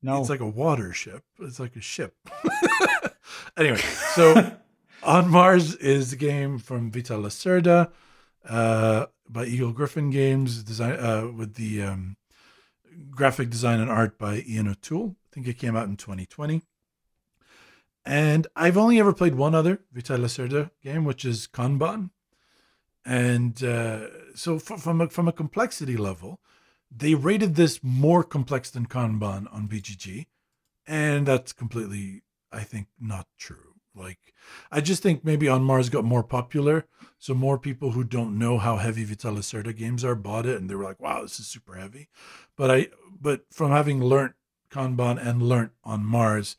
No, it's like a water ship. It's like a ship. anyway, so on Mars is the game from Vital Lacerda uh, by Eagle Gryphon Games, design uh, with the um, graphic design and art by Ian O'Toole. I think it came out in 2020. And I've only ever played one other Vital Lacerda game, which is Kanban. And uh, so, from a, from a complexity level, they rated this more complex than Kanban on BGG, and that's completely, I think, not true. Like, I just think maybe on Mars got more popular, so more people who don't know how heavy Vital Lacerda games are bought it, and they were like, "Wow, this is super heavy." But I, but from having learnt Kanban and learnt on Mars,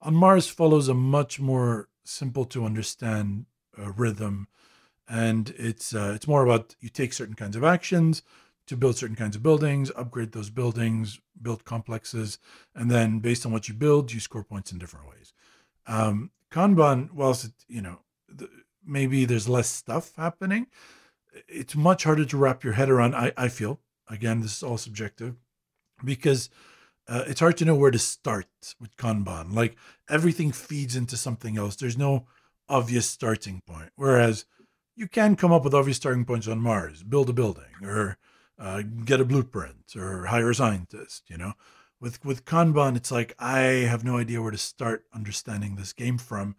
on Mars follows a much more simple to understand uh, rhythm, and it's uh, it's more about you take certain kinds of actions to build certain kinds of buildings, upgrade those buildings, build complexes, and then based on what you build, you score points in different ways. Um, Kanban, whilst it, you know maybe there's less stuff happening, it's much harder to wrap your head around. I, I feel again, this is all subjective because uh, it's hard to know where to start with Kanban. Like everything feeds into something else. There's no obvious starting point. Whereas you can come up with obvious starting points on Mars, build a building, or uh, get a blueprint or hire a scientist. You know, with with Kanban, it's like I have no idea where to start understanding this game from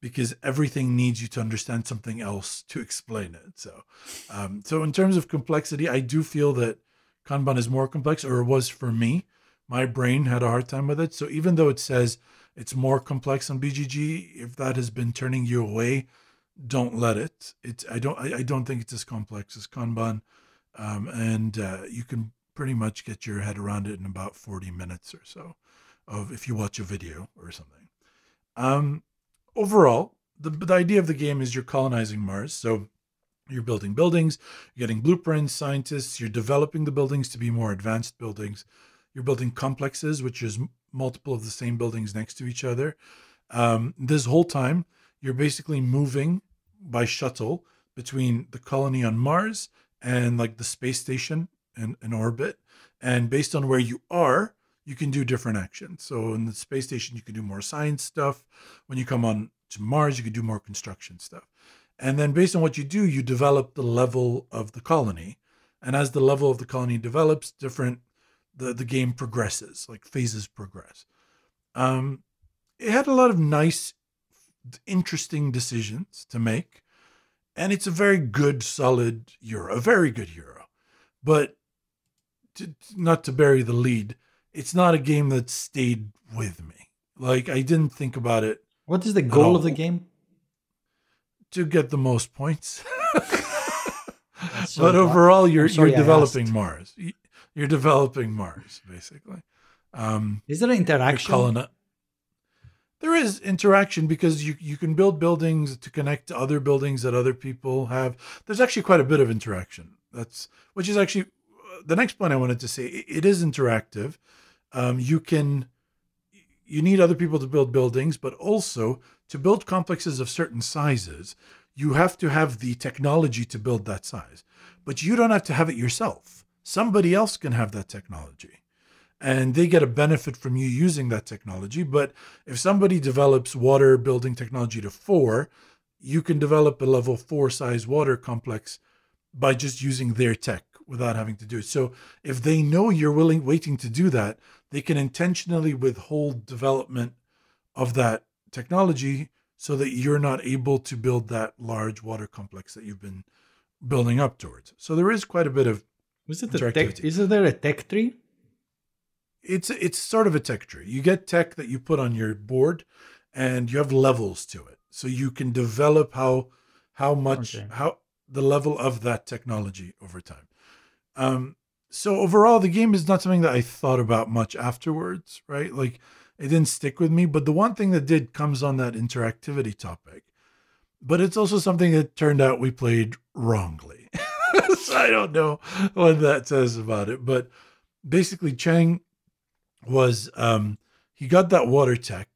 because everything needs you to understand something else to explain it. So, um, so in terms of complexity, I do feel that Kanban is more complex, or it was for me. My brain had a hard time with it. So even though it says It's more complex on BGG. If that has been turning you away, don't let it. It's I don't I, I don't think it's as complex as Kanban, um, and uh, you can pretty much get your head around it in about 40 minutes or so, of if you watch a video or something. Um, overall, the, the idea of the game is you're colonizing Mars, so you're building buildings, you're getting blueprints, scientists, you're developing the buildings to be more advanced buildings. You're building complexes, which is multiple of the same buildings next to each other. Um, this whole time, you're basically moving by shuttle between the colony on Mars and like the space station in, in orbit. And based on where you are, you can do different actions. So in the space station, you can do more science stuff. When you come on to Mars, you can do more construction stuff. And then based on what you do, you develop the level of the colony. And as the level of the colony develops, different the, the game progresses, like phases progress. Um, it had a lot of nice, interesting decisions to make. And it's a very good, solid Euro, a very good Euro. But to, not to bury the lead, it's not a game that stayed with me. Like I didn't think about it. What is the goal of the game? To get the most points. so but overall, you're you're developing Mars. You're developing Mars, basically. Um, is there an interaction? There is interaction because you you can build buildings to connect to other buildings that other people have. There's actually quite a bit of interaction. That's which is actually the next point I wanted to say. It is interactive. Um, you can you need other people to build buildings, but also to build complexes of certain sizes, you have to have the technology to build that size. But you don't have to have it yourself. Somebody else can have that technology and they get a benefit from you using that technology. But if somebody develops water building technology to four, you can develop a level four size water complex by just using their tech without having to do it. So if they know you're willing waiting to do that, they can intentionally withhold development of that technology so that you're not able to build that large water complex that you've been building up towards. So there is quite a bit of is it the tech, is there a tech tree? It's it's sort of a tech tree. You get tech that you put on your board, and you have levels to it, so you can develop how how much okay. how the level of that technology over time. Um, so overall, the game is not something that I thought about much afterwards, right? Like it didn't stick with me. But the one thing that did comes on that interactivity topic. But it's also something that turned out we played wrongly. so I don't know what that says about it. But basically, Chang was um, he got that water tech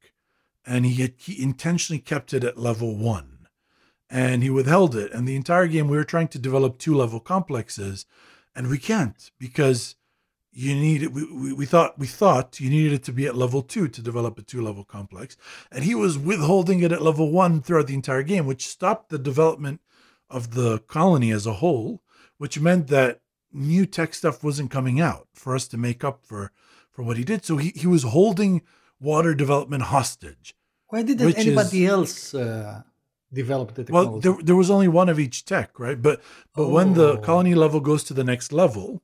and he had, he intentionally kept it at level one. And he withheld it. And the entire game we were trying to develop two level complexes and we can't because you need we, we, we thought we thought you needed it to be at level two to develop a two level complex. And he was withholding it at level one throughout the entire game which stopped the development of the colony as a whole which meant that new tech stuff wasn't coming out for us to make up for for what he did. So he, he was holding water development hostage. Why didn't anybody is, else uh, develop the technology? Well, there, there was only one of each tech, right? But but oh. when the oh. colony level goes to the next level,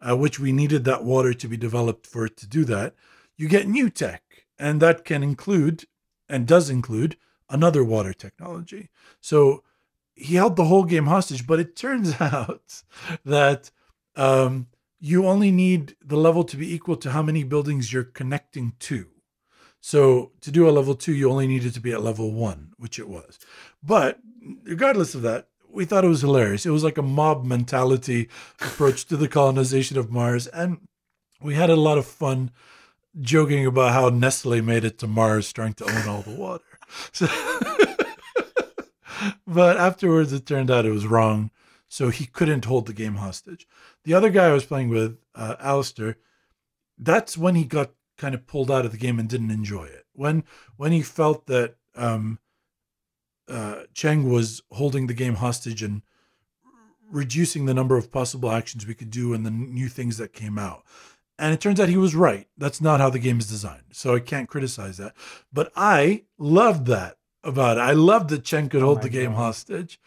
uh, which we needed that water to be developed for it to do that, you get new tech, and that can include and does include another water technology. So he held the whole game hostage, but it turns out that um, you only need the level to be equal to how many buildings you're connecting to. So to do a level two, you only needed to be at level one, which it was. But regardless of that, we thought it was hilarious. It was like a mob mentality approach to the colonization of Mars. And we had a lot of fun joking about how Nestle made it to Mars trying to own all the water. So but afterwards, it turned out it was wrong. So he couldn't hold the game hostage. The other guy I was playing with, uh, Alistair, that's when he got kind of pulled out of the game and didn't enjoy it. When when he felt that um, uh, Cheng was holding the game hostage and reducing the number of possible actions we could do and the new things that came out. And it turns out he was right. That's not how the game is designed. So I can't criticize that. But I loved that about it. I loved that Chen could oh hold the game God. hostage.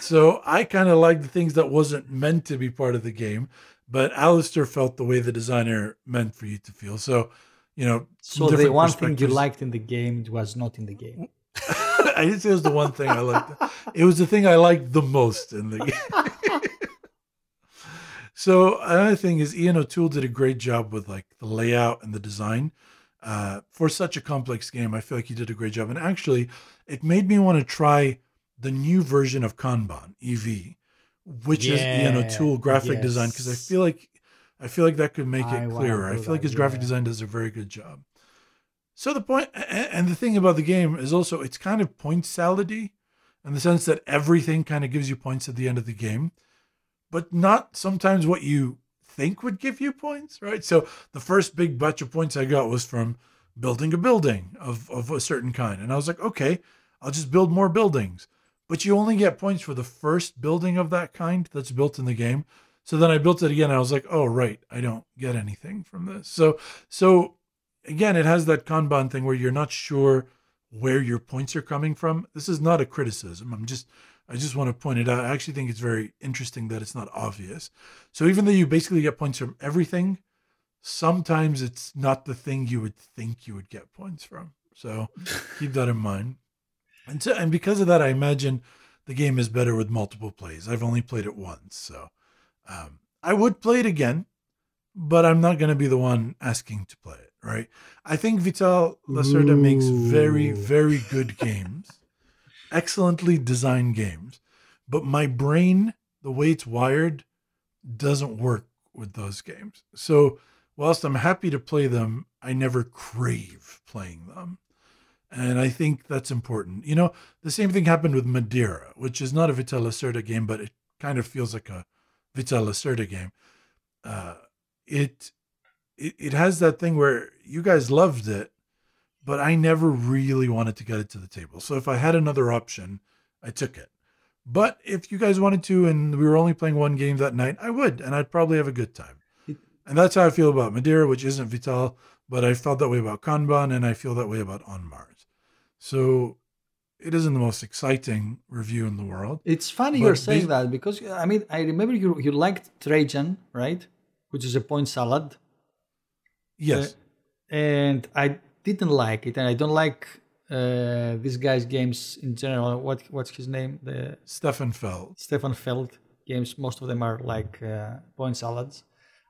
so I kind of liked the things that wasn't meant to be part of the game, but Alistair felt the way the designer meant for you to feel. So you know. So the one thing you liked in the game was not in the game. I didn't say it was the one thing I liked. It was the thing I liked the most in the game. so another thing is Ian O'Toole did a great job with like the layout and the design. Uh, for such a complex game, I feel like he did a great job. And actually, it made me want to try the new version of Kanban EV, which is Ian Yeah, O'Toole graphic design, because I feel like I feel like that could make I it clearer. I feel like his graphic yeah. design does a very good job. So the point, and the thing about the game is also it's kind of point salady, in the sense that everything kind of gives you points at the end of the game, but not sometimes what you think would give you points, right? So the first big batch of points I got was from building a building of of a certain kind, and I was like, okay, I'll just build more buildings. But you only get points for the first building of that kind that's built in the game. So then I built it again. I was like, oh right, I don't get anything from this. So so again, it has that Kanban thing where you're not sure where your points are coming from. This is not a criticism. I'm just I just want to point it out. I actually think it's very interesting that it's not obvious. So even though you basically get points from everything, sometimes it's not the thing you would think you would get points from. So keep that in mind. And so and because of that, I imagine the game is better with multiple plays. I've only played it once, so um, I would play it again, but I'm not going to be the one asking to play it. Right? I think Vital Lacerda makes very, very good games, excellently designed games, but my brain, the way it's wired, doesn't work with those games. So whilst I'm happy to play them, I never crave playing them. And I think that's important. You know, the same thing happened with Madeira, which is not a Vital Lacerda game, but it kind of feels like a Vital Lacerda game. Uh, it, it it has that thing where you guys loved it, but I never really wanted to get it to the table. So if I had another option, I took it. But if you guys wanted to, and we were only playing one game that night, I would, and I'd probably have a good time. And that's how I feel about Madeira, which isn't Vital, but I felt that way about Kanban, and I feel that way about On Mars. So it isn't the most exciting review in the world. It's funny you're saying that because I mean I remember you you liked Trajan, right? Which is a point salad, Yes, uh, and I didn't like it, and I don't like uh, this guy's games in general. What what's his name? The Stefan Feld. Stefan Feld games. Most of them are like uh, point salads.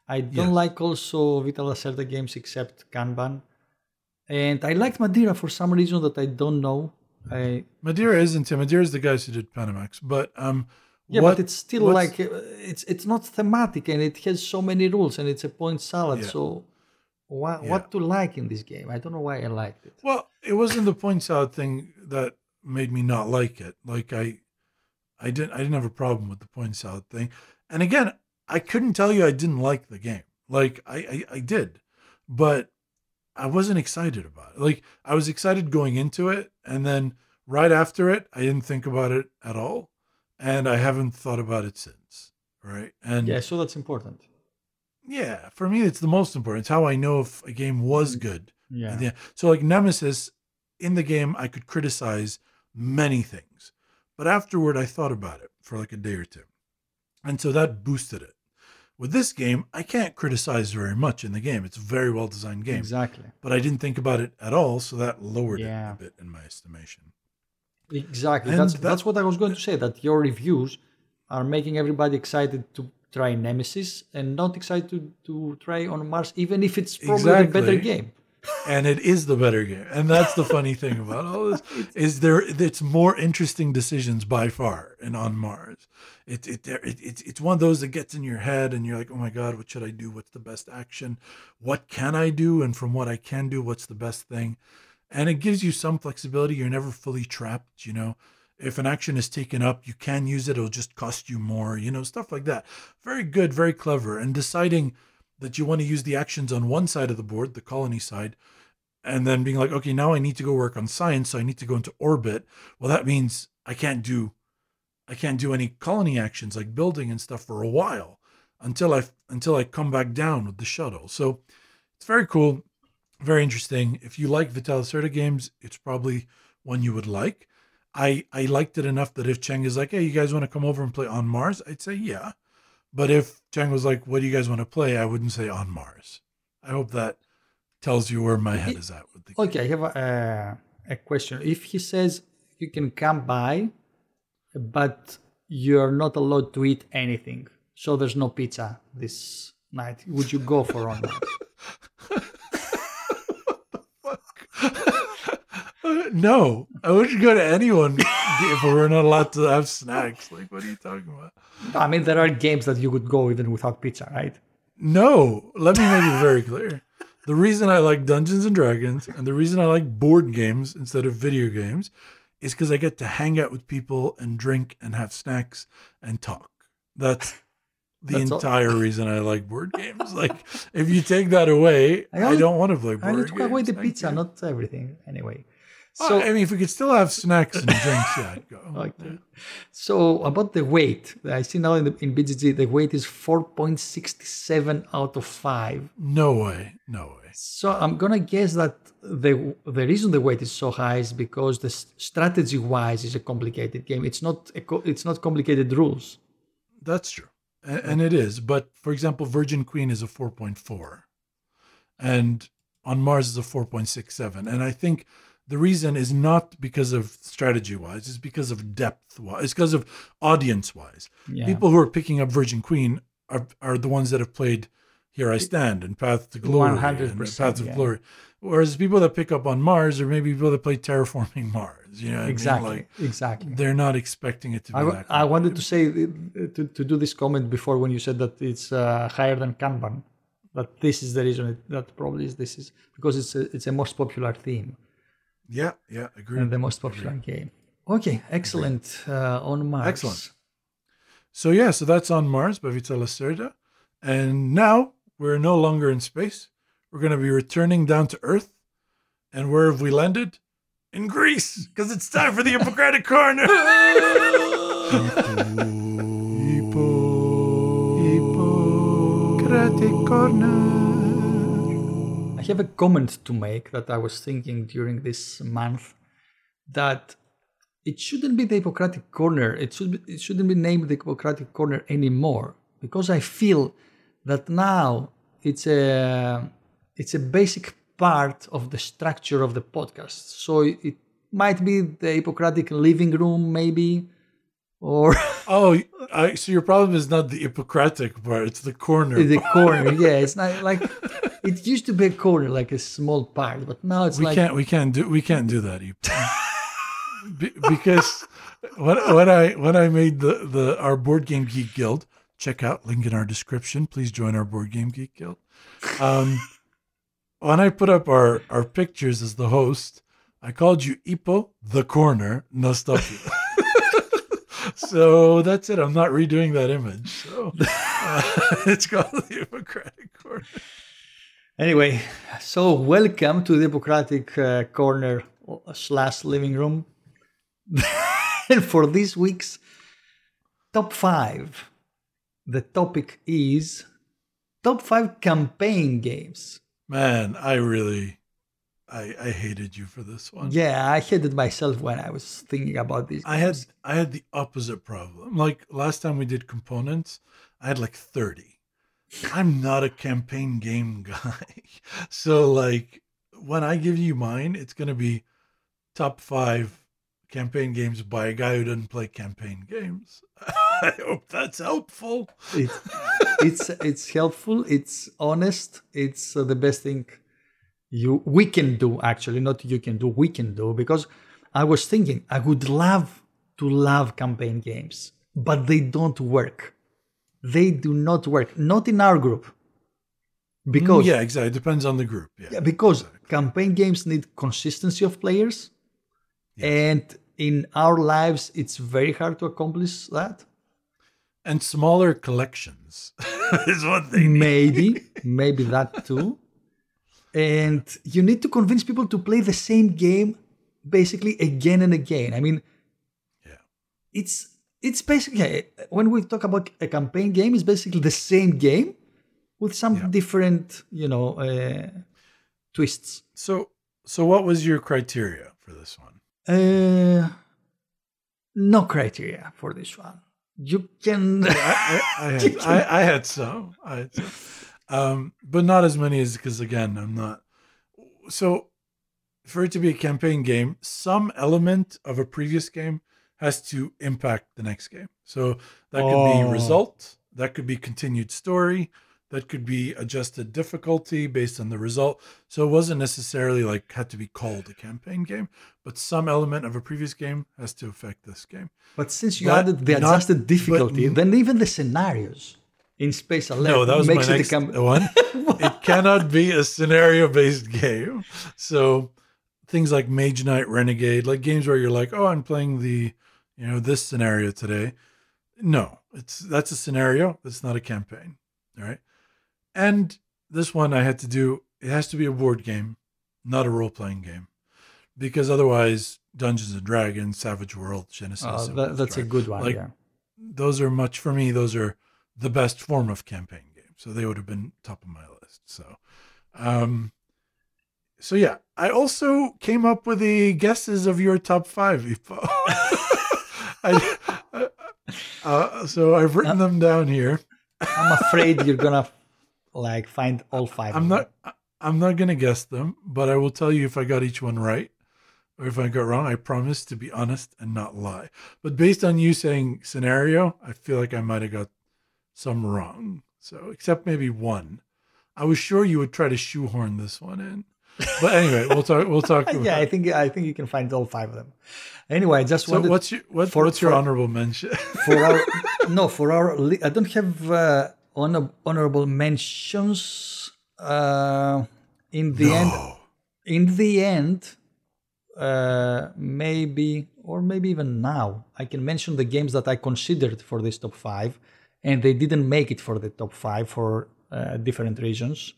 I don't Yes. like also Vital Lacerda games except Kanban, and I liked Madeira for some reason that I don't know. I Madeira isn't him. Madeira is the guys who did Panamax. But um, Yeah, what- but it's still like uh, it's it's not thematic and it has so many rules and it's a point salad. Yeah. So what Yeah. what to like in this game? I don't know why I liked it. Well, it wasn't the points out thing that made me not like it. Like I, I didn't, I didn't have a problem with the points out thing. And again, I couldn't tell you I didn't like the game. Like I, I, I did, but I wasn't excited about it. Like I was excited going into it, and then right after it, I didn't think about it at all, and I haven't thought about it since. Right? And Yeah, so that's important. Yeah, for me, it's the most important. It's how I know if a game was mm, good. Yeah. So like Nemesis in the game, I could criticize many things, but afterward, I thought about it for like a day or two, and so that boosted it. With this game, I can't criticize very much in the game. It's a very well designed game, Exactly. but I didn't think about it at all, so that lowered Yeah. it a bit in my estimation. Exactly. That's that- that's what I was going to uh say. That your reviews are making everybody excited to try Nemesis and not excited to, to try on Mars, even if it's probably the better game. and it is the better game. And that's the funny thing about all this is there it's more interesting decisions by far and on Mars. It, it, there- it, it's it's one of those that gets in your head and you're like, oh my God, what should I do? What's the best action? What can I do? And from what I can do, what's the best thing? And it gives you some flexibility. You're never fully trapped, you know. If an action is taken up, you can use it. It'll just cost you more, you know, stuff like that. Very good, very clever. And deciding that you want to use the actions on one side of the board, the colony side, and then being like, okay, now I need to go work on science, so I need to go into orbit. Well, that means I can't do, I can't do any colony actions like building and stuff for a while until I until I come back down with the shuttle. So it's very cool, very interesting. If you like Vital games, it's probably one you would like. I I liked it enough that if Cheng is like, hey, you guys want to come over and play on Mars? I'd say yeah. But if Cheng was like, what do you guys want to play? I wouldn't say on Mars. I hope that tells you where my head is at with the Okay, I have a, uh, a question. If he says you can come by, but you're not allowed to eat anything, so there's no pizza this night, would you go for on no, I wouldn't go to anyone if we were not allowed to have snacks. Like, what are you talking about? I mean, there are games that you would go even without pizza, right? No, let me make it very clear. The reason I like Dungeons and Dragons and the reason I like board games instead of video games is because I get to hang out with people and drink and have snacks and talk. That's the That's entire reason I like board games. Like, if you take that away, I I, don't want to play I board only games. I took away the pizza, not everything. Anyway, so I mean, if we could still have snacks and drinks, yeah, I'd go. Okay. So about the weight, I see now in the in BGG the weight is 4.67 out of 5. No way, no way. So I'm gonna guess that the the reason the weight is so high is because the strategy wise is a complicated game. It's not a co- it's not complicated rules. That's true. And, and it is. But for example, Virgin Queen is a 4.4. And on Mars is a 4.67. And I think the reason is not because of strategy wise, it's because of depth wise, it's because of audience wise. Yeah. People who are picking up Virgin Queen are, are the ones that have played Here I Stand and Path to Glory. and 100%, Path of yeah. Glory. Whereas people that pick up on Mars are maybe people that play Terraforming Mars. You know what I mean? exactly. Like, exactly. they're not expecting it to be I, that I wanted to say uh, to, to do this comment before when you said that it's uh, higher than Kanban. That this is the reason it, that probably is this is because it's a, it's a most popular theme. Yeah, yeah, agree. and the most popular game. Okay, excellent. Uh, on Mars. Excellent. So yeah, so that's on Mars by Vital Lacerda. And now we're no longer in space. We're going to be returning down to Earth. And where have we landed? In Greece, because it's time for the Ippokratic Corner. Ippokratic Corner. I have a comment to make that I was thinking during this month that it shouldn't be the Ippokratic Corner. It should be, it shouldn't be named the Ippokratic Corner anymore because I feel that now it's a it's a basic part of the structure of the podcast. So it might be the Ippokratic living room, maybe, or Oh, I, so your problem is not the Ippokratic part; it's the corner. the part. corner. Yeah, it's not like it used to be a corner, like a small part, but now it's we like can't we can't do we can't do that. Be, because when when I when I made the the our board game geek guild, check out link in our description. Please join our board game geek guild. Um, when I put up our our pictures as the host, I called you Ippo the corner, no stop you. So that's it. I'm not redoing that image. So uh, it's called the Ippokratic corner. Anyway, so welcome to the Ippokratic uh, Corner slash living room. and for this week's top five, the topic is top five campaign games. Man, I really, I I hated you for this one. Yeah, I hated myself when I was thinking about this. I had I had the opposite problem. Like last time we did components, I had like 30. I'm not a campaign game guy. So like when I give you mine, it's going to be top 5 campaign games by a guy who doesn't play campaign games. I hope that's helpful. It's it's it's helpful. It's honest. It's uh, the best thing you we can do. Actually, not you can do. We can do because I was thinking I would love to love campaign games, but they don't work. They do not work. Not in our group. Mm, because yeah, exactly. It depends on the group. Yeah. yeah, because campaign games need consistency of players, and in our lives, it's very hard to accomplish that. And smaller collections is what they need. maybe maybe that too and you need to convince people to play the same game basically again and again i mean Yeah. it's it's basically when we talk about a campaign game it's basically the same game with some Yeah. different you know uh, twists So so what was your criteria for this one? uh, no criteria for this one you can I, I, I had I, I had some, I had some. Um, but not as many as because again I'm not so for it to be a campaign game, some element of a previous game has to impact the next game. So that could Oh. be result, that could be continued story, that could be adjusted difficulty based on the result. So it wasn't necessarily like had to be called a campaign game, but some element of a previous game has to affect this game. But since you But added the not- adjusted difficulty, but- then even the scenarios in Space Alert No, that was my makes it next cam- one. it cannot be a scenario based game. So things like Mage Knight Renegade, like games where you're like, oh, I'm playing the, you know, this scenario today. No, it's that's a scenario. That's not a campaign. All right. And this one I had to do, it has to be a board game, not a role playing game. Because otherwise, Dungeons and Dragons, Savage World, Genesys. Oh, that, that's a good one. Like, yeah. those are much for me those are the best form of campaign game. So they would have been top of my list. So um so yeah i also came up with the guesses of your top five Ippo. I, I- uh, so i've written them down here. I'm afraid you're gonna like find all five. i'm not i'm not gonna guess them but i will tell you if i got each one right or if i got wrong. I promise to be honest and not lie. But based on you saying scenario i feel like i might have got some wrong. So except maybe one. I was sure you would try to shoehorn this one in. But anyway we'll talk we'll talk yeah, I think I think you can find all five of them. Anyway, I just so wanted what's your what, for- what's your for- honorable mention? for our no for our I don't have uh, honor, honorable mentions. Uh, in the end, in the end, uh, maybe or maybe even now, I can mention the games that I considered for this top five, and they didn't make it for the top five for uh, different reasons.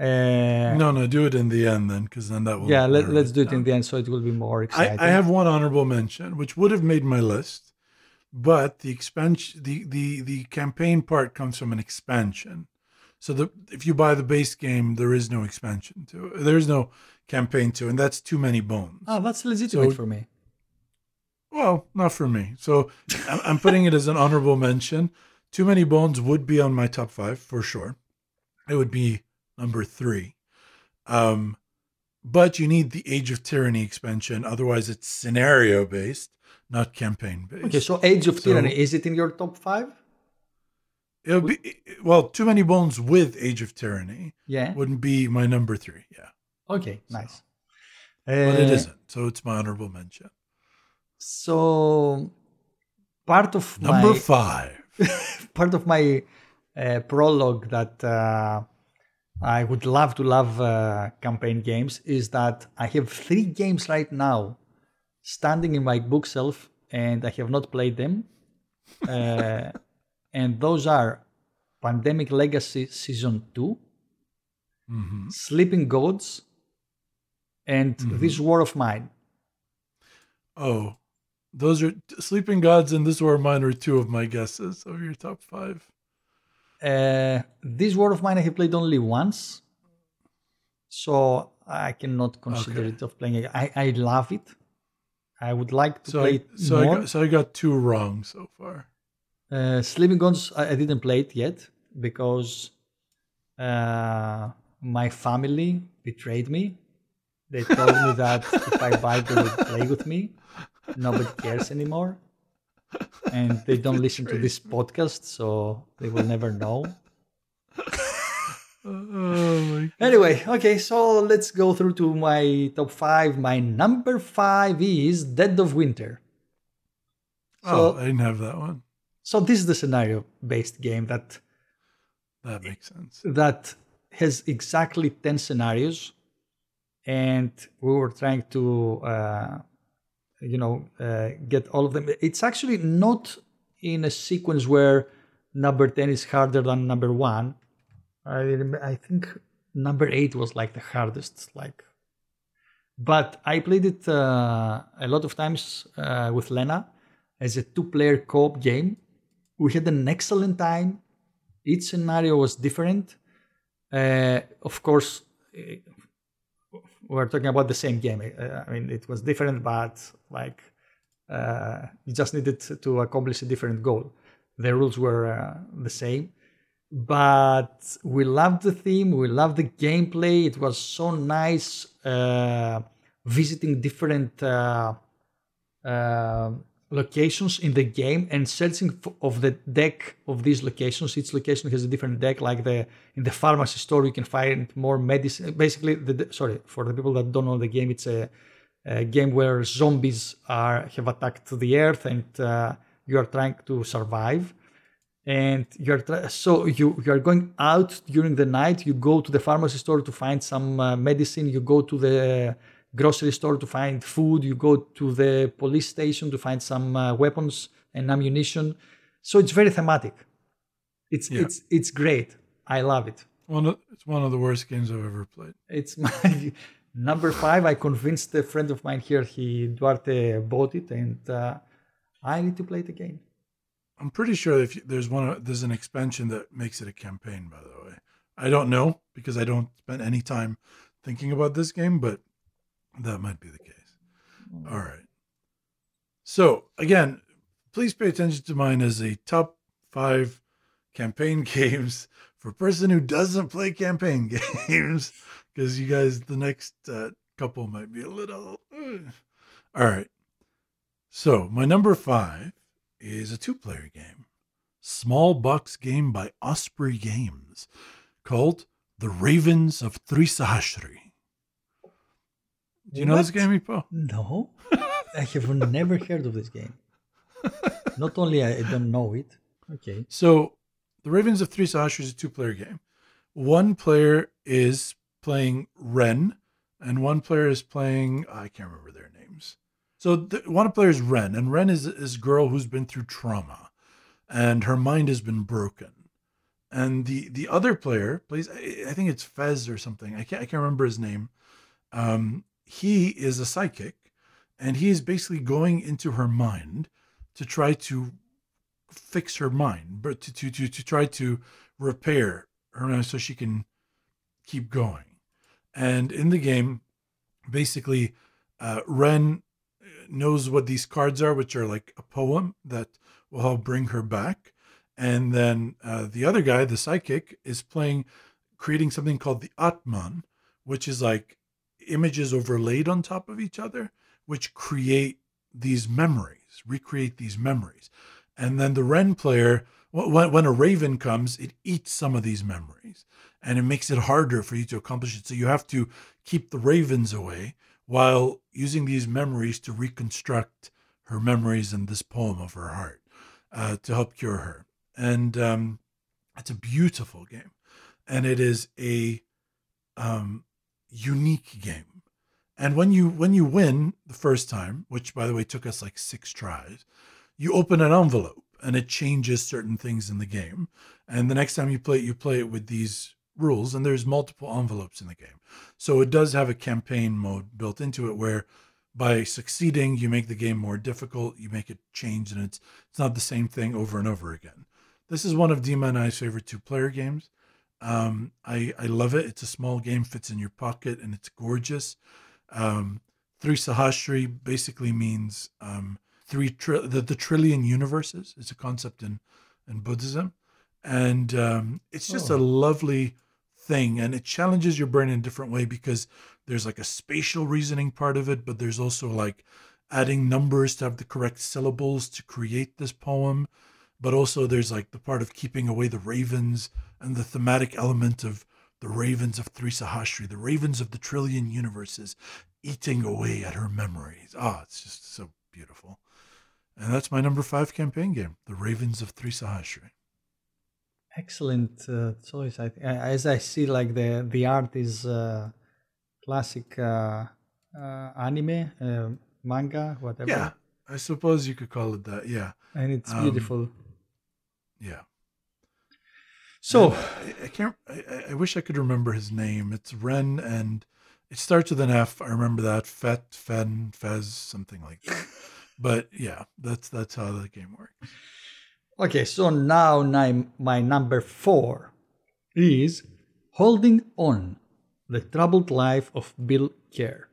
Uh, no no do it in the end then because then that will yeah, let, let's do it down. in the end, so it will be more exciting. I, I have one honorable mention, which would have made my list, but the expansion, the the the campaign part comes from an expansion. So the if you buy the base game, there is no expansion to it. There is no campaign to, it, and that's too many bones. Oh, that's legitimate So- for me. Well, not for me. So I'm, putting it as an honorable mention. Too many bones would be on my top five for sure. It would be number three. Um, but you need the Age of Tyranny expansion. Otherwise, it's scenario based, not campaign based. Okay, so Age of So- Tyranny is it in your top five? It'll be well. Too many bones with Age of Tyranny Yeah. wouldn't be my number three. Yeah, Okay, nice. but it Uh, isn't. So it's my honorable mention. So part of Number my five. part of my uh, prologue that uh, I would love to love uh, campaign games is that I have three games right now standing in my bookshelf and I have not played them. Uh, and those are Pandemic Legacy Season 2, Mhm. Sleeping Gods, and This War of Mine. Oh, those are Sleeping Gods and This War of Mine are two of my guesses of your top five. Uh, this War of Mine I have played only once, so I cannot consider Okay. it of playing. I, I love it. I would like to So play I, it so I got, so I got two wrong so far. Uh, Sleeping Gods I, I didn't play it yet because uh, my family betrayed me. They told me that if I buy, they would play with me. Nobody cares anymore, and they don't listen to this podcast, so they will never know. Oh my! Anyway, okay, so let's go through to my top five. My number five is Dead of Winter. Oh, I didn't have that one. so this is the scenario-based game that That makes sense. that has exactly ten scenarios, and we were trying to, uh, you know, uh, get all of them. It's actually not in a sequence where number ten is harder than number one. I I think number eight was like the hardest, like. But I played it uh, a lot of times uh, with Lena as a two-player co-op game. We had an excellent time. Each scenario was different. Uh, of course, eh, we're talking about the same game. I mean, it was different, but like uh, you just needed to accomplish a different goal. The rules were uh, the same. but we loved the theme. We loved the gameplay. It was so nice uh, visiting different uh, uh, locations in the game and searching of the deck of these locations. Each location has a different deck. Like the in the pharmacy store, you can find more medicine. Basically, the sorry for the people that don't know the game, it's a, a game where zombies are have attacked the earth and uh, you are trying to survive. And you're tra- so you you are going out during the night. You go to the pharmacy store to find some uh, medicine. You go to the grocery store to find food. You go to the police station to find some uh, weapons and ammunition. So it's very thematic. It's Yeah. it's it's great. I love it. One of, it's one of the worst games I've ever played. It's my number five. I convinced a friend of mine here. He Duarte bought it, and uh, I need to play it again. I'm pretty sure if you, there's one, there's an expansion that makes it a campaign. By the way, I don't know because I don't spend any time thinking about this game, but that might be the case. All right. So again, please pay attention to mine as a top five campaign games for a person who doesn't play campaign games, because you guys, the next uh, couple might be a little. uh. All right. So my number five is a two-player game, small box game by Osprey Games, called The Ravens of Thri Sahashri. Do you know this game, Ippo? No, I have never heard of this game. Not only I don't know it. Okay. So, the Ravens of Thri Sahashri is a two-player game. One player is playing Ren, and one player is playing I can't remember their names. So, the, one player is Ren, and Ren is is a girl who's been through trauma, and her mind has been broken. And the the other player plays I, I think it's Fez or something. I can't I can't remember his name. Um, he is a psychic, and he is basically going into her mind to try to fix her mind, but to to to, to try to repair her mind so she can keep going. And in the game, basically, uh, Ren knows what these cards are, which are like a poem that will help bring her back. And then uh, the other guy, the psychic, is playing, creating something called the Atman, which is like images overlaid on top of each other, which create these memories, recreate these memories. And then the Ren player, when, when a raven comes, it eats some of these memories and it makes it harder for you to accomplish it. So you have to keep the ravens away while using these memories to reconstruct her memories in this poem of her heart uh, to help cure her. And um, it's a beautiful game. And it is a um, unique game. And when you when you win the first time, which by the way took us like six tries, you open an envelope and it changes certain things in the game. And the next time you play it, you play it with these rules, and there's multiple envelopes in the game. So it does have a campaign mode built into it where by succeeding you make the game more difficult, you make it change, and it's it's not the same thing over and over again. This is one of Dima and I's favorite two-player games. Um, I I love it. It's a small game, fits in your pocket, and it's gorgeous. Um, Thri Sahashri basically means um, three tri- the, the trillion universes. It's a concept in in Buddhism, and um, it's just Oh. a lovely thing, and it challenges your brain in a different way because there's like a spatial reasoning part of it, but there's also like adding numbers to have the correct syllables to create this poem. But also there's like the part of keeping away the ravens and the thematic element of the ravens of Thri Sahashri, the ravens of the trillion universes, eating away at her memories. Ah, it's just so beautiful. And that's my number five campaign game, The Ravens of Thri Sahashri. Excellent uh, choice. I, as I see, like the the art is uh, classic uh, uh, anime, uh, manga, whatever. Yeah, I suppose you could call it that. Yeah, and it's Um, beautiful. yeah. So I, I can't. I, I- wish I could remember his name. It's Ren, and it starts with an F. I remember that. Fet, Fen, Fez, something like that. But yeah, that's that's how the game works. okay, so now my, my number four is holding on: the troubled life of Bill Kerr.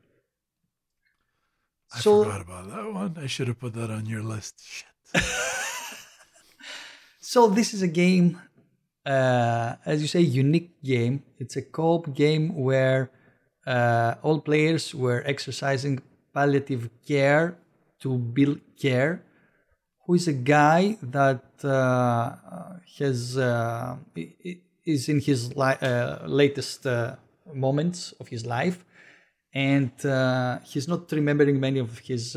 I So forgot about that one. I should have put that on your list. Shit. So this is a game uh, as you say, unique game. It's a co-op game where uh, all players were exercising palliative care to Billy Kerr, who is a guy that uh, has uh, is in his li- uh, latest uh, moments of his life, and he's not remembering many of his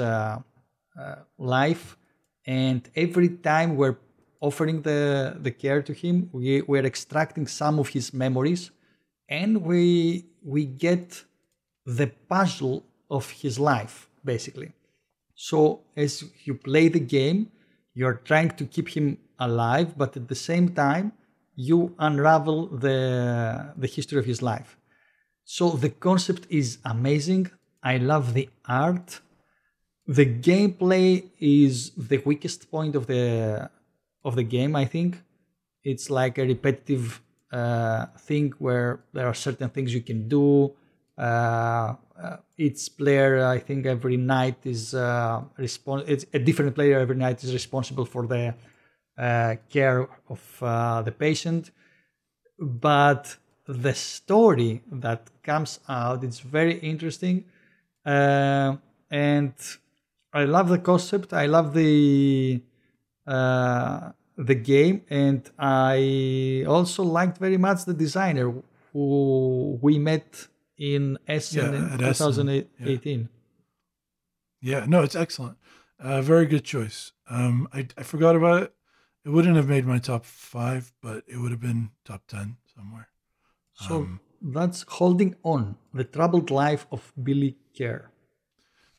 life. And every time we're offering the the care to him, we we're extracting some of his memories, and we we get the puzzle of his life basically. So as you play the game, you're trying to keep him alive, but at the same time, you unravel the, the history of his life. So the concept is amazing. I love the art. The gameplay is the weakest point of the of the game. I think it's like a repetitive uh, thing where there are certain things you can do. Uh, uh, each player, I think, every night is uh, respons- It's a different player every night is responsible for the uh, care of uh, the patient. But the story that comes out it's very interesting, uh, and I love the concept. I love the uh, the game, and I also liked very much the designer who we met in Essen Yeah, in at Essen, 2018. Yeah, no, it's excellent. Uh, very good choice. Um, I, I forgot about it. It wouldn't have made my top five, but it would have been top 10 somewhere. So Um, that's holding on the troubled life of Billy Kerr.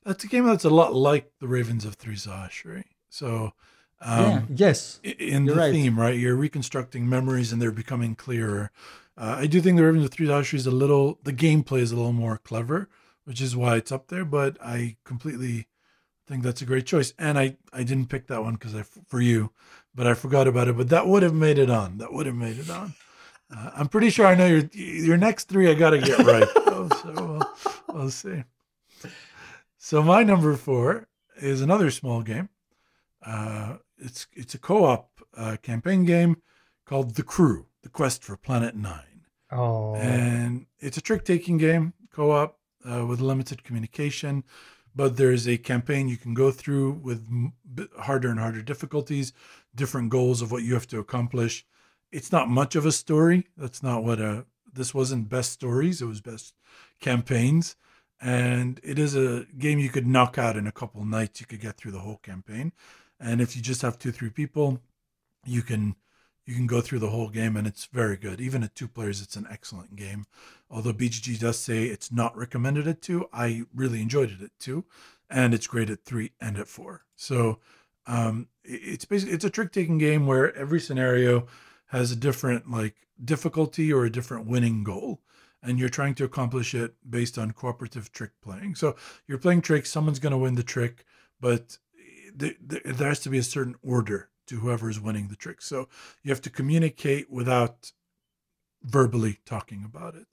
That's a game that's a lot like the Ravens of Thri Sahashri. So, um, yeah. Yes. in the right. theme, right? You're reconstructing memories and they're becoming clearer. Uh, I do think the Ravens of Thri Sahashri is a little, the gameplay is a little more clever, which is why it's up there. But I completely think that's a great choice. And I, I didn't pick that one because I for you, but I forgot about it. But that would have made it on. That would have made it on. Uh, I'm pretty sure I know your your next three. I got to get right. oh, so we'll, we'll see. So my number four is another small game. Uh, it's it's a co-op uh, campaign game called The Crew: The Quest for Planet Nine, Oh. and it's a trick-taking game co-op uh, with limited communication. But there's a campaign you can go through with harder and harder difficulties, different goals of what you have to accomplish. It's not much of a story. That's not what a this wasn't best stories. It was best campaigns and it is a game you could knock out in a couple nights. You could get through the whole campaign, and if you just have two, three people, you can you can go through the whole game, and it's very good. Even at two players, it's an excellent game. Although BGG does say it's not recommended at two, I really enjoyed it at two, and it's great at three and at four. So um, it's basically it's a trick taking game where every scenario has a different like difficulty or a different winning goal and you're trying to accomplish it based on cooperative trick playing. So you're playing tricks, someone's going to win the trick, but th- th- there has to be a certain order to whoever is winning the trick. So you have to communicate without verbally talking about it.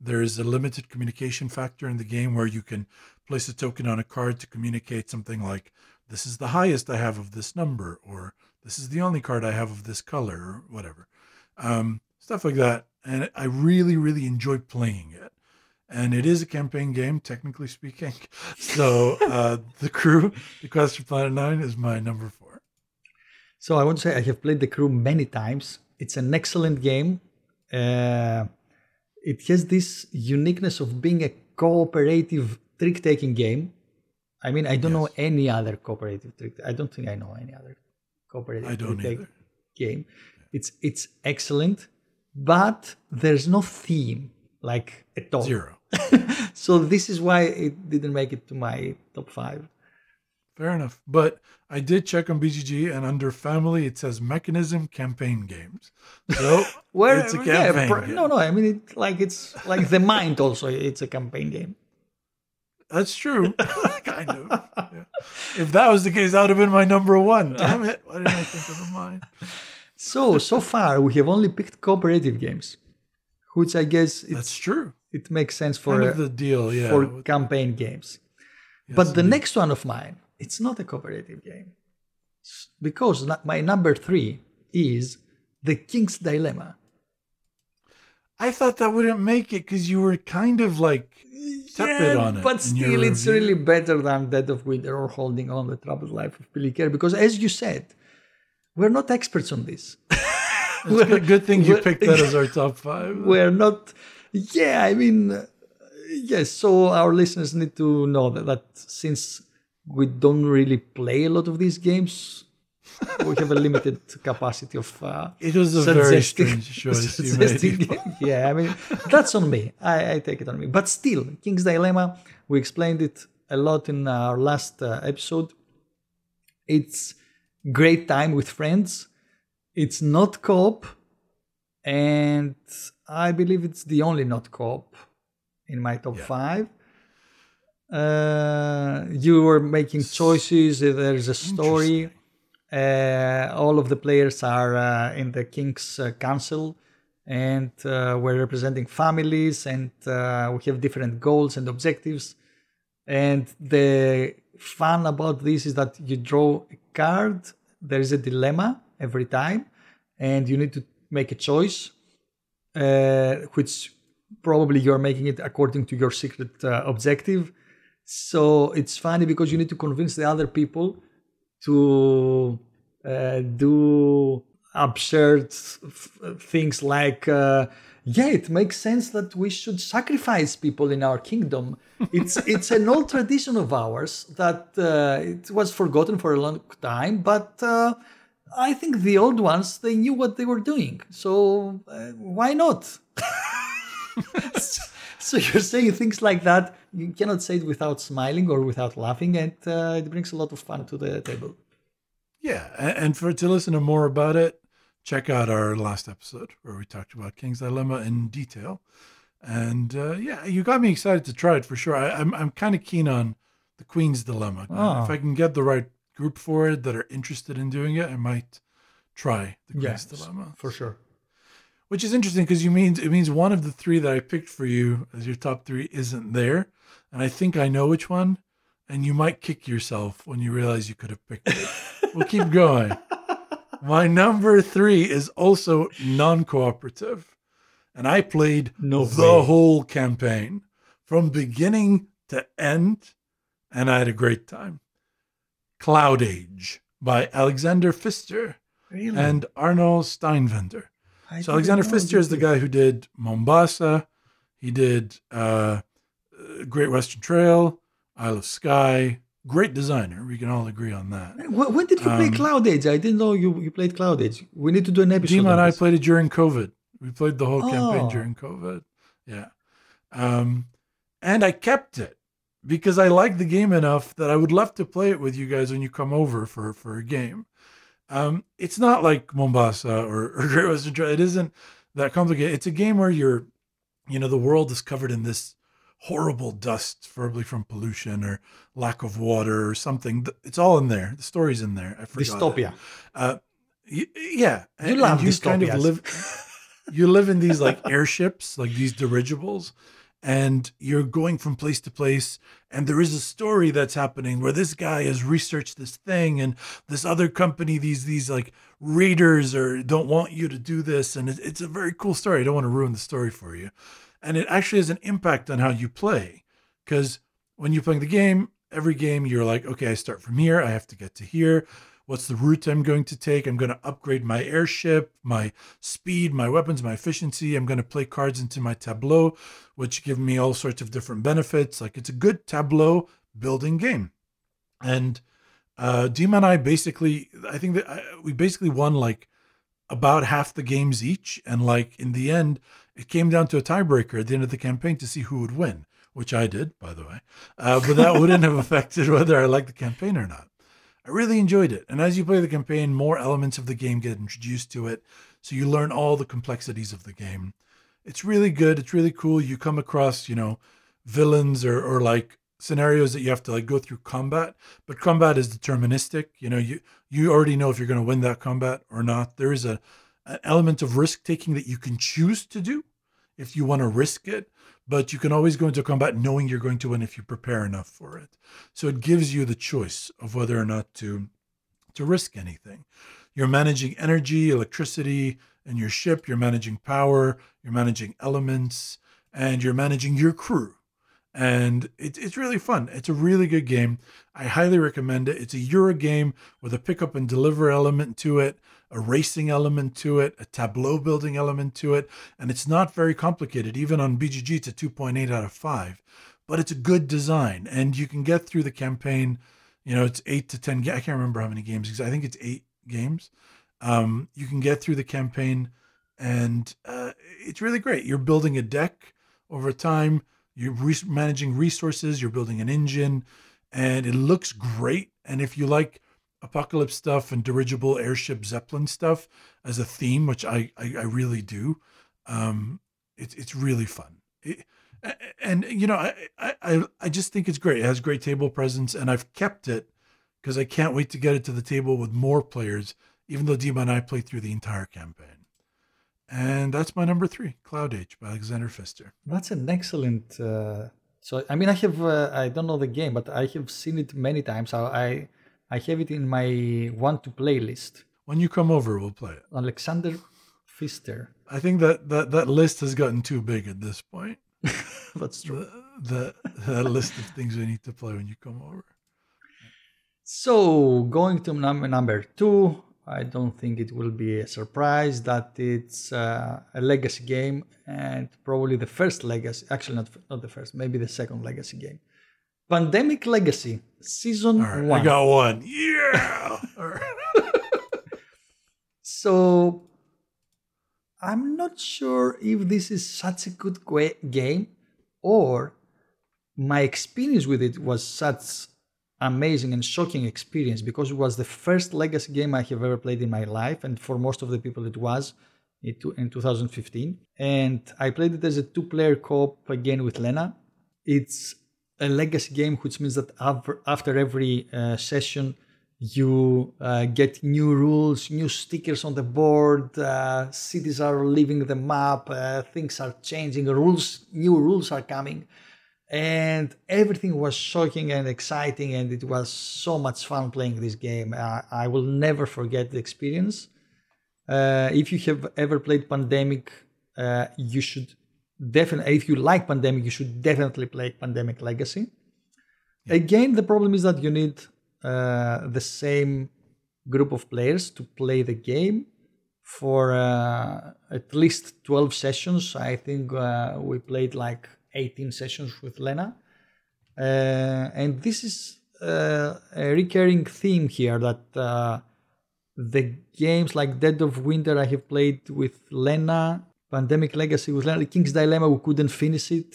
There is a limited communication factor in the game where you can place a token on a card to communicate something like, this is the highest I have of this number, or this is the only card I have of this color, or whatever. Um, stuff like that. And I really, really enjoy playing it. And it is a campaign game, technically speaking. So uh, the crew, the Quest for Planet Nine, is my number four. So I want to say I have played the crew many times. It's an excellent game. Uh, it has this uniqueness of being a cooperative trick-taking game. I mean, I don't know any other cooperative trick. I don't think I know any other cooperative I don't trick-take either. game. It's it's excellent, but there's no theme like at all. Zero. So this is why it didn't make it to my top five. Fair enough. But I did check on BGG, and under family, it says mechanism campaign games. So Where it's a campaign pr- game. no, no. I mean, it, like it's like the mind also. It's a campaign game. That's true. kind of. Yeah. If that was the case, that would have been my number one. Damn it. Why didn't I think of the mine? So so far we have only picked cooperative games, which I guess it's, That's true. It makes sense for Kind of the deal, yeah. for campaign games. yes, but the indeed. next one of mine, it's not a cooperative game, because my number three is the King's Dilemma. I thought that wouldn't make it because you were kind of like tepid on it. But still, it's review. really better than Dead of Winter or Holding On, The Troubled Life of Billy Kerr. Because as you said, we're not experts on this. It's good, good thing you picked that as our top five. we're not, yeah, I mean, uh, yes, so our listeners need to know that, that since we don't really play a lot of these games, we have a limited capacity of uh, It was a very strange choice you made. yeah, I mean, that's on me. I, I take it on me. But still, King's Dilemma, we explained it a lot in our last uh, episode. It's great time with friends. It's not co-op, and I believe it's the only not co-op in my top Yeah. five. Uh, you were making choices. uh, There is a story. Uh, all of the players are uh, in the King's uh, Council, and uh, we're representing families, and uh, we have different goals and objectives. And the fun about this is that you draw a card. There is a dilemma every time, and you need to make a choice, uh, which probably you're making it according to your secret uh, objective. So it's funny because you need to convince the other people to uh, do absurd f- things like uh, yeah it makes sense that we should sacrifice people in our kingdom it's it's an old tradition of ours that uh, it was forgotten for a long time but uh, i think the old ones they knew what they were doing so uh, why not so you're saying things like that you cannot say it without smiling or without laughing and uh, it brings a lot of fun to the table Yeah, and for to listen to more about it, check out our last episode where we talked about King's Dilemma in detail. And uh, yeah, you got me excited to try it for sure. I, I'm I'm kind of keen on the Queen's Dilemma. Oh. If I can get the right group for it that are interested in doing it, I might try the Queen's Dilemma. for sure Which is interesting because you means it means one of the three that I picked for you as your top three isn't there, and I think I know which one. And you might kick yourself when you realize you could have picked it. we'll keep going. My number three is also non-cooperative, and I played No the way. whole campaign from beginning to end, and I had a great time. Cloud Age by Alexander Pfister really and Arno Steinwender. I So Alexander Pfister is the guy who did Mombasa. He did uh, Great Western Trail, Isle of Skye. Great designer. We can all agree on that. When did you play Um, Cloud Age? I didn't know you, you played Cloud Age. We need to do an episode. Dima and I played it during COVID. We played the whole campaign Oh. during COVID. Yeah. Um, and I kept it because I like the game enough that I would love to play it with you guys when you come over for, for a game. Um, it's not like Mombasa or, or Great Western Trail. It isn't that complicated. It's a game where you're, you know, the world is covered in this horrible dust, probably from pollution or lack of water or something. It's all in there. The story's in there. I forgot. Dystopia. Uh, y- yeah, You love you kind of live. You live in these like airships, like these dirigibles, and you're going from place to place. And there is a story that's happening where this guy has researched this thing, and this other company, these these like raiders, or don't want you to do this, and it's a very cool story. I don't want to ruin the story for you, and it actually has an impact on how you play, because when you're playing the game, every game you're like, okay, I start from here, I have to get to here. What's the route I'm going to take? I'm going to upgrade my airship, my speed, my weapons, my efficiency. I'm going to play cards into my tableau, which give me all sorts of different benefits. Like it's a good tableau building game. And uh, Dima and I basically, I think that I, we basically won like about half the games each. And like in the end, it came down to a tiebreaker at the end of the campaign to see who would win, which I did, by the way. Uh, but that wouldn't have affected whether I liked the campaign or not. I really enjoyed it. And as you play the campaign, more elements of the game get introduced to it. So you learn all the complexities of the game. It's really good. It's really cool. You come across, you know, villains or, or like scenarios that you have to like go through combat, but combat is deterministic. You know, you you already know if you're going to win that combat or not. There is a an element of risk taking that you can choose to do if you want to risk it, but you can always go into combat knowing you're going to win if you prepare enough for it. So it gives you the choice of whether or not to to risk anything. You're managing energy, electricity, in your ship, you're managing power, you're managing elements, and you're managing your crew. And it, it's really fun. It's a really good game. I highly recommend it. It's a Euro game with a pick up and deliver element to it, a racing element to it, a tableau building element to it. And it's not very complicated. Even on BGG, it's a 2.8 out of 5. But it's a good design. And you can get through the campaign. You know, it's eight to 10. I can't remember how many games because I think it's eight games. Um, you can get through the campaign and uh, it's really great. You're building a deck over time you're re- managing resources, you're building an engine, and it looks great. And if you like apocalypse stuff and dirigible airship zeppelin stuff as a theme, which I I, I really do, um, it's it's really fun. It, and you know, I, I I just think it's great. It has great table presence, and I've kept it because I can't wait to get it to the table with more players. Even though Dima and I played through the entire campaign. And that's my number three, Cloud Age by Alexander Pfister. That's an excellent. Uh, so I mean, I have uh, I don't know the game, but I have seen it many times. I I have it in my want to playlist. When you come over, we'll play it. Alexander Pfister. I think that that, that list has gotten too big at this point. That's true. The, the, the list of things we need to play when you come over. So going to number number two, I don't think it will be a surprise that it's uh, a legacy game and probably the first legacy, actually not not the first, maybe the second legacy game. Pandemic Legacy Season right, One. I got one. Yeah. so I'm not sure if this is such a good game or my experience with it was such amazing and shocking experience because it was the first legacy game I have ever played in my life, and for most of the people, it was in 2015. And I played it as a two player co op again with Lena. It's a legacy game, which means that after every uh, session, you uh, get new rules, new stickers on the board, uh, cities are leaving the map, uh, things are changing, rules, new rules are coming. And everything was shocking and exciting and it was so much fun playing this game. I will never forget the experience. Uh, if you have ever played pandemic uh, you should definitely if you like pandemic you should definitely play pandemic legacy yeah. again the problem is that you need uh, the same group of players to play the game for uh, at least 12 sessions i think uh, we played like 18 sessions with Lena. Uh, and this is uh, a recurring theme here that uh, the games like Dead of Winter I have played with Lena, Pandemic Legacy was Lena, King's Dilemma we couldn't finish it.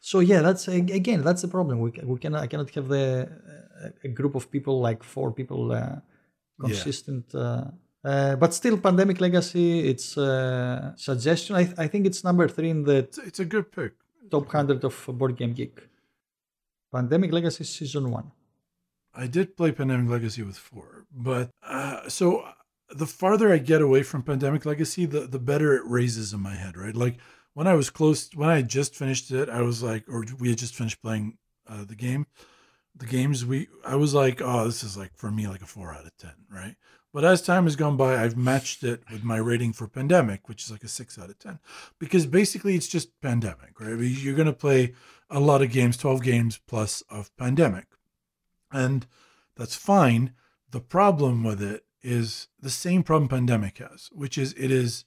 So yeah, that's again that's the problem. We, we cannot I cannot have the a group of people like four people uh, consistent. Yeah. Uh, uh, but still, Pandemic Legacy, it's a suggestion. I, I think it's number three in the. It's, it's a good pick top 100 of Board Game Geek. Pandemic Legacy Season 1. I did play Pandemic Legacy with four, but uh, so the farther I get away from Pandemic Legacy, the, the better it raises in my head, right? Like when I was close, when I just finished it, I was like, or we had just finished playing uh, the game, the games, we, I was like, oh, this is like for me, like a four out of 10, right? But as time has gone by, I've matched it with my rating for Pandemic, which is like a six out of 10. Because basically it's just Pandemic, right? You're going to play a lot of games, 12 games plus of Pandemic. And that's fine. The problem with it is the same problem Pandemic has, which is it is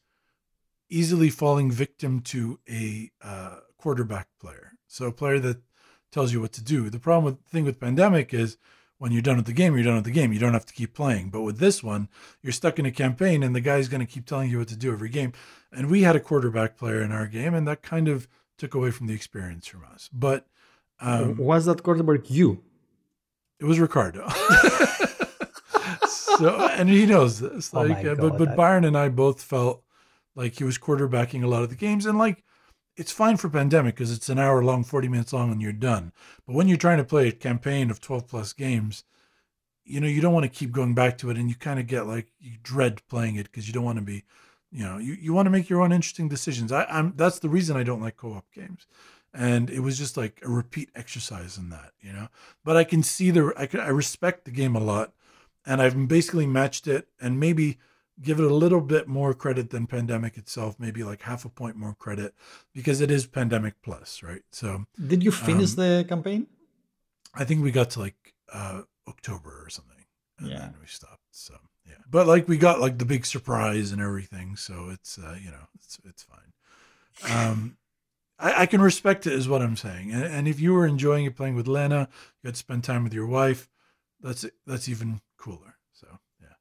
easily falling victim to a uh, quarterback player. So a player that tells you what to do. The problem with thing with Pandemic is when you're done with the game, you're done with the game. You don't have to keep playing. But with this one, you're stuck in a campaign and the guy's going to keep telling you what to do every game. And we had a quarterback player in our game, and that kind of took away from the experience from us. But um, was that quarterback you? It was Ricardo. so, and he knows this. Oh like, oh but but Byron and I both felt like he was quarterbacking a lot of the games, and like it's fine for pandemic because it's an hour long, 40 minutes long, and you're done. But when you're trying to play a campaign of 12 plus games, you know, you don't want to keep going back to it and you kind of get like, you dread playing it because you don't want to be, you know, you, you want to make your own interesting decisions. I, I'm, that's the reason I don't like co op games. And it was just like a repeat exercise in that, you know, but I can see the, I, can, I respect the game a lot and I've basically matched it and maybe give it a little bit more credit than Pandemic itself, maybe like half a point more credit because it is Pandemic Plus, right? So Did you finish the campaign? I think we got to like uh October or something. And Yeah. then we stopped. So yeah. But like we got like the big surprise and everything. So it's uh, you know, it's it's fine. Um I, I can respect it is what I'm saying. And, and if you were enjoying it playing with Lena, you had to spend time with your wife, that's that's even cooler. So yeah.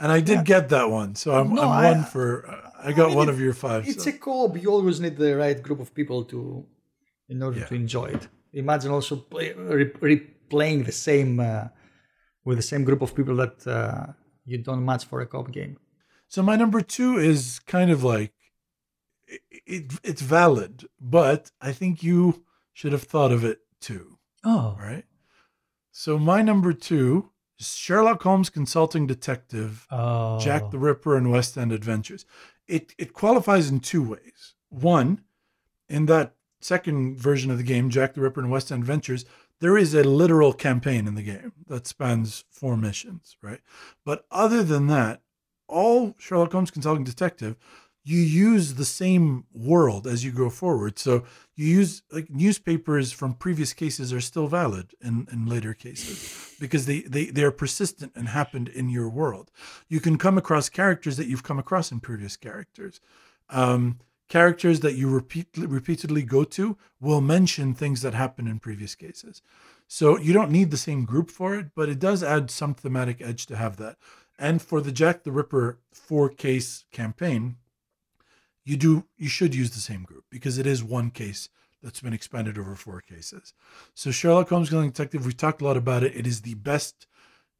And I did Yeah. get that one. So I'm, No, I'm I- one for uh, I got mean, one it- of your five. It's so- a co-op. You always need the right group of people to, in order Yeah. to enjoy it. Imagine also play, re, replaying the same uh, with the same group of people that uh, you don't match for a co-op game. So my number two is kind of like it, it, it's valid, but I think you should have thought of it too, Oh, right? So my number two Sherlock Holmes Consulting Detective, oh. Jack the Ripper, and West End Adventures. It it qualifies in two ways. One, in that second version of the game, Jack the Ripper and West End Adventures, there is a literal campaign in the game that spans four missions, right? But other than that, all Sherlock Holmes Consulting Detective, you use the same world as you go forward. So you use like newspapers from previous cases are still valid in, in later cases because they, they, they're persistent and happened in your world. You can come across characters that you've come across in previous characters. Um, characters that you repeat, repeatedly go to will mention things that happened in previous cases. So you don't need the same group for it, but it does add some thematic edge to have that. And for the Jack the Ripper four case campaign, you do you should use the same group because it is one case that's been expanded over four cases. So Sherlock Holmes Consulting Detective, we talked a lot about it. It is the best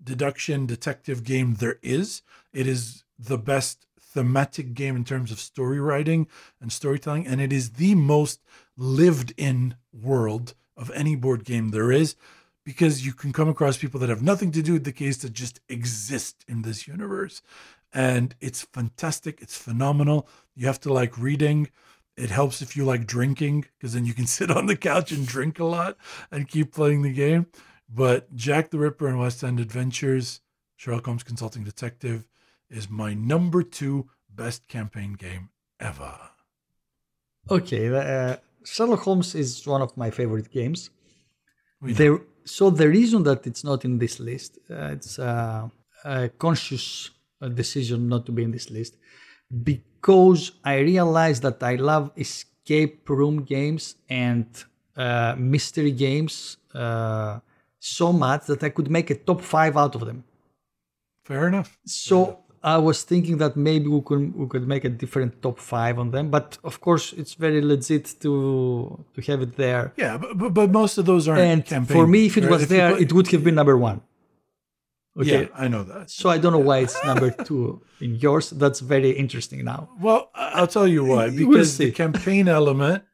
deduction detective game there is. It is the best thematic game in terms of story writing and storytelling, and it is the most lived in world of any board game there is because you can come across people that have nothing to do with the case that just exist in this universe. And it's fantastic. It's phenomenal. You have to like reading. It helps if you like drinking because then you can sit on the couch and drink a lot and keep playing the game. But Jack the Ripper and West End Adventures, Sherlock Holmes Consulting Detective, is my number two best campaign game ever. Okay, uh, Sherlock Holmes is one of my favorite games. There, so the reason that it's not in this list, uh, it's uh, a conscious uh, decision not to be in this list, because I realized that I love escape room games and uh, mystery games uh, so much that I could make a top five out of them. Fair enough. So I was thinking that maybe we could we could make a different top five on them, but of course it's very legit to to have it there. Yeah, but, but, but most of those aren't And campaign. for me, if it was there, it would have been number one. Okay. Yeah, I know that. So I don't know why it's number two in yours. That's very interesting now. Well, I'll tell you why. We'll Because the campaign element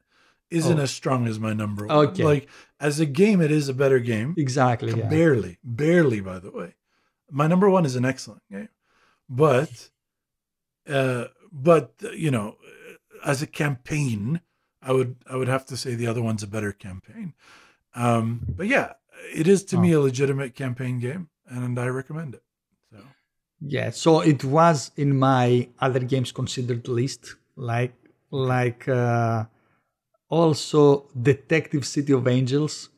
isn't Oh. as strong as my number one. Okay. Like as a game, it is a better game. Exactly. Yeah. Barely, barely. By the way, my number one is an excellent game, but, uh, but you know, as a campaign, I would I would have to say the other one's a better campaign. Um, but yeah, it is to me a legitimate campaign game, and I recommend it. So Yeah. So it was in my other games considered list, like like uh, also Detective City of Angels,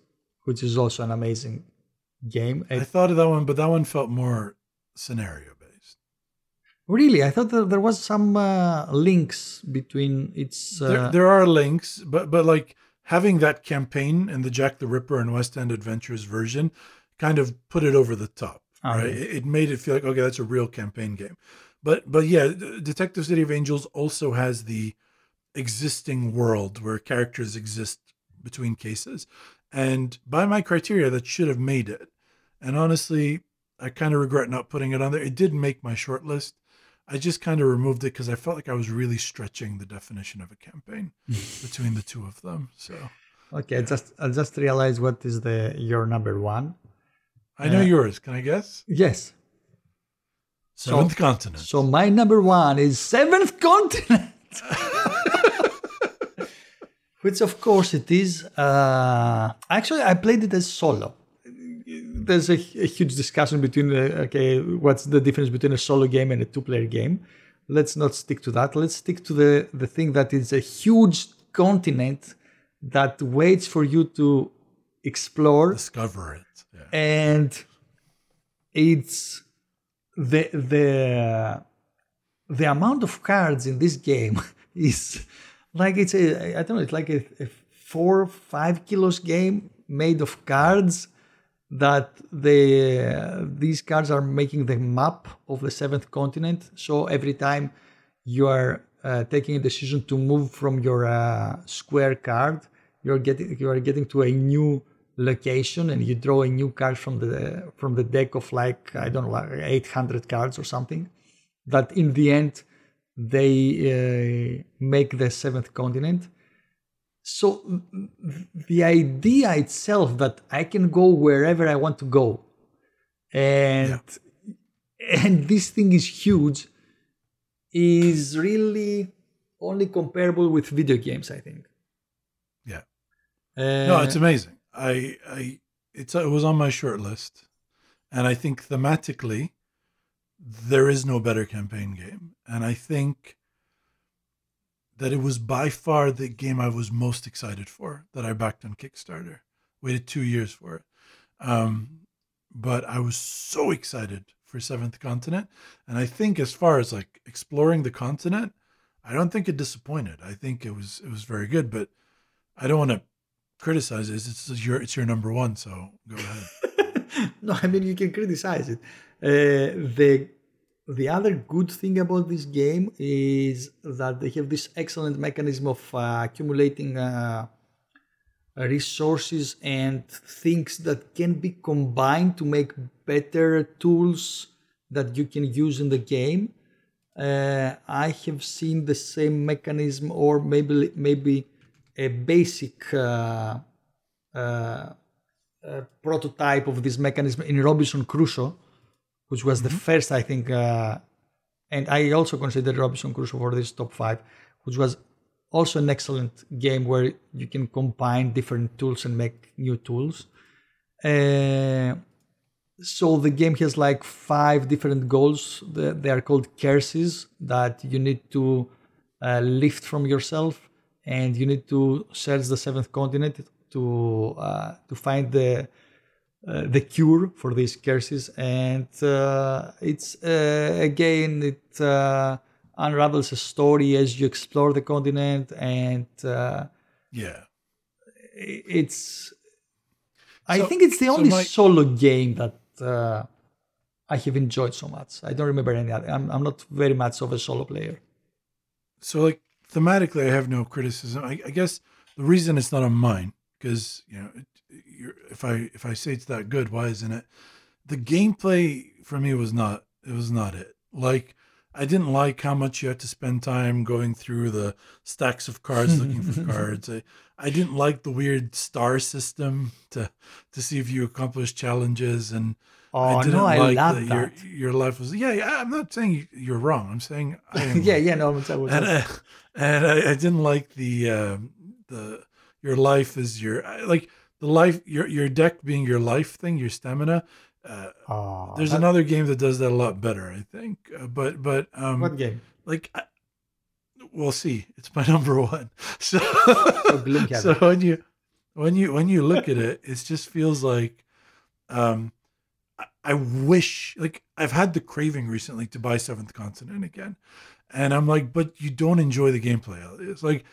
which is also an amazing game. I It- thought of that one, but that one felt more scenario based. really, I thought that there was some uh, links between its. Uh, there, there are links, but but like having that campaign in the Jack the Ripper and West End Adventures version kind of put it over the top. Oh, right? It, it made it feel like okay, that's a real campaign game. But but yeah, Detective City of Angels also has the existing world where characters exist between cases, and by my criteria, that should have made it. And honestly, I kind of regret not putting it on there. It did make my short list. I just kind of removed it because I felt like I was really stretching the definition of a campaign between the two of them. So okay, I just I just realized what is the your number one. I know Uh, yours. Can I guess? Yes. Seventh continent. So my number one is Seventh Continent. Which of course it is. Uh, actually, I played it as solo. there's a, a huge discussion between uh, okay, what's the difference between a solo game and a two-player game? Let's not stick to that. Let's stick to the the thing that is a huge continent that waits for you to explore Discover it. And it's the the the amount of cards in this game is like it's a I don't know it's like a, a four five kilos game made of cards that the these cards are making the map of the seventh continent. So every time you are uh, taking a decision to move from your uh, square card you're getting you are getting to a new location and you draw a new card from the from the deck of like I don't know like 800 cards or something that in the end they uh, make the seventh continent so the idea itself that I can go wherever I want to go and and this thing is huge is really only comparable with video games I think Yeah. uh, No, it's amazing. I, I, it's it was on my short list, and I think thematically, there is no better campaign game, and I think that it was by far the game I was most excited for that I backed on Kickstarter. Waited two years for it, um, but I was so excited for Seventh Continent, and I think as far as like exploring the continent, I don't think it disappointed. I think it was it was very good, but I don't want to criticize it. It's your it's your number one, so go ahead. no, I mean you can criticize it. Uh, the the other good thing about this game is that they have this excellent mechanism of uh, accumulating uh, resources and things that can be combined to make better tools that you can use in the game. Uh, I have seen the same mechanism, or maybe maybe a basic uh, uh, uh, prototype of this mechanism in Robinson Crusoe, which was the first, I think, uh, and I also consider Robinson Crusoe for this top five, which was also an excellent game where you can combine different tools and make new tools. Uh, so the game has like five different goals. The- They are called curses that you need to uh, lift from yourself, and you need to search the seventh continent to uh, to find the uh, the cure for these curses. And uh, it's uh, again it uh, unravels a story as you explore the continent, and uh, yeah, it's. I So- think it's the so only my- solo game that uh, I have enjoyed so much. I don't remember any other. I'm, I'm not very much of a solo player. so like thematically, I have no criticism. I, I guess the reason it's not on mine because you know, it, you're, if I if I say it's that good, why isn't it? The gameplay for me was not it was not it. Like I didn't like how much you had to spend time going through the stacks of cards looking for cards. I, I didn't like the weird star system to to see if you accomplish challenges and Oh I didn't no, I like love that, that. your your life was yeah, yeah I'm not saying you- you're wrong. I'm saying yeah, yeah, no, I was, and I, and I, I didn't like the um, the your life is your like the life your your deck being your life thing, your stamina. Uh, oh, there's that- another game that does that a lot better, I think. Uh, but but um, what game? like I, we'll see. It's my number one. So Gloomhaven. so when you when you when you look at it, it just feels like um I, wish like I've had the craving recently to buy Seventh Continent again. And I'm like, but you don't enjoy the gameplay. It's like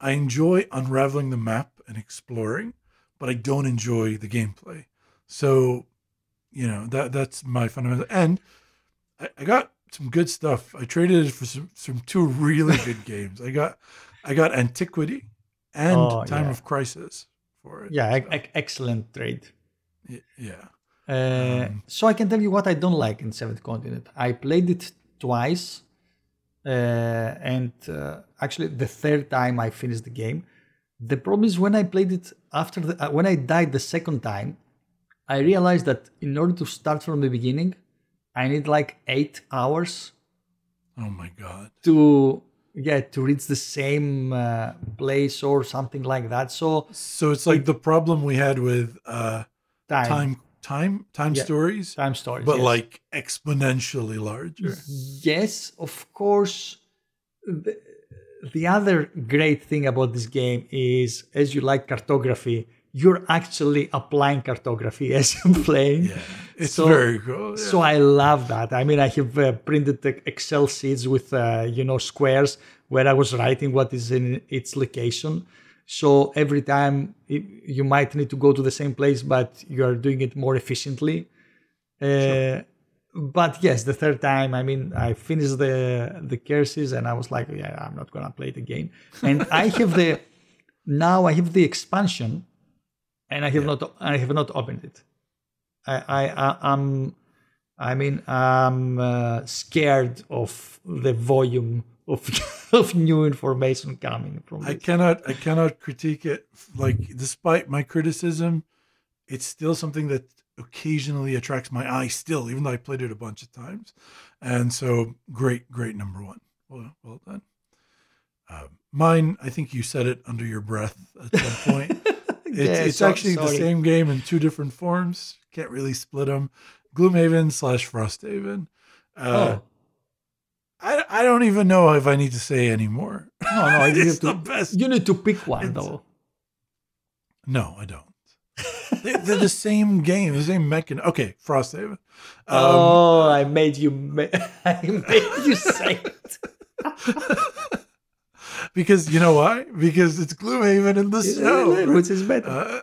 I enjoy unraveling the map and exploring, but I don't enjoy the gameplay. So, you know, that that's my fundamental and I, I got some good stuff. I traded it for some, some two really good games. I got I got Antiquity and Oh, Time yeah. of Crisis for it. Yeah, So, ex- excellent trade. yeah. Uh, so I can tell you what I don't like in Seventh Continent. I played it twice, uh, and uh, actually the third time I finished the game. The problem is when I played it after the uh, when I died the second time, I realized that in order to start from the beginning, I need like eight hours Oh my god. to yeah to reach the same uh, place or something like that. So So it's like the problem we had with uh time, time time time Yeah. stories, time stories. but yes. like exponentially larger. Yes, of course. The, the other great thing about this game is, as you like cartography, you're actually applying cartography as you're playing. Yeah, it's So- very cool. yeah. So I love that. I mean, I have uh, printed the Excel sheets with uh, you know squares where I was writing what is in its location. So every time it, you might need to go to the same place, but you are doing it more efficiently. Uh, But yes, the third time, I mean, I finished the the curses and I was like, yeah, I'm not gonna play the game. And I have the now I have the expansion, and I have not I have not opened it. I I, I I'm I mean I'm uh, scared of the volume of of new information coming from I this. cannot I cannot critique it. Like despite my criticism, it's still something that occasionally attracts my eye. Still, even though I played it a bunch of times, and so great, great number one. Well, well done. Uh, mine, I think you said it under your breath at some point. It's, Yeah, it's so- actually the same game in two different forms. Can't really split them. Gloomhaven slash Frosthaven. Uh, Oh I, I don't even know if I need to say anymore. no, no! You it's need the to best. you need to pick one It's- though. No, I don't. they, they're the same game, the same mechanism. Okay, Frosthaven. Um, oh, I made you. Ma- I made you say it. because you know why? Because it's Gloomhaven in the snow. which is better. Uh,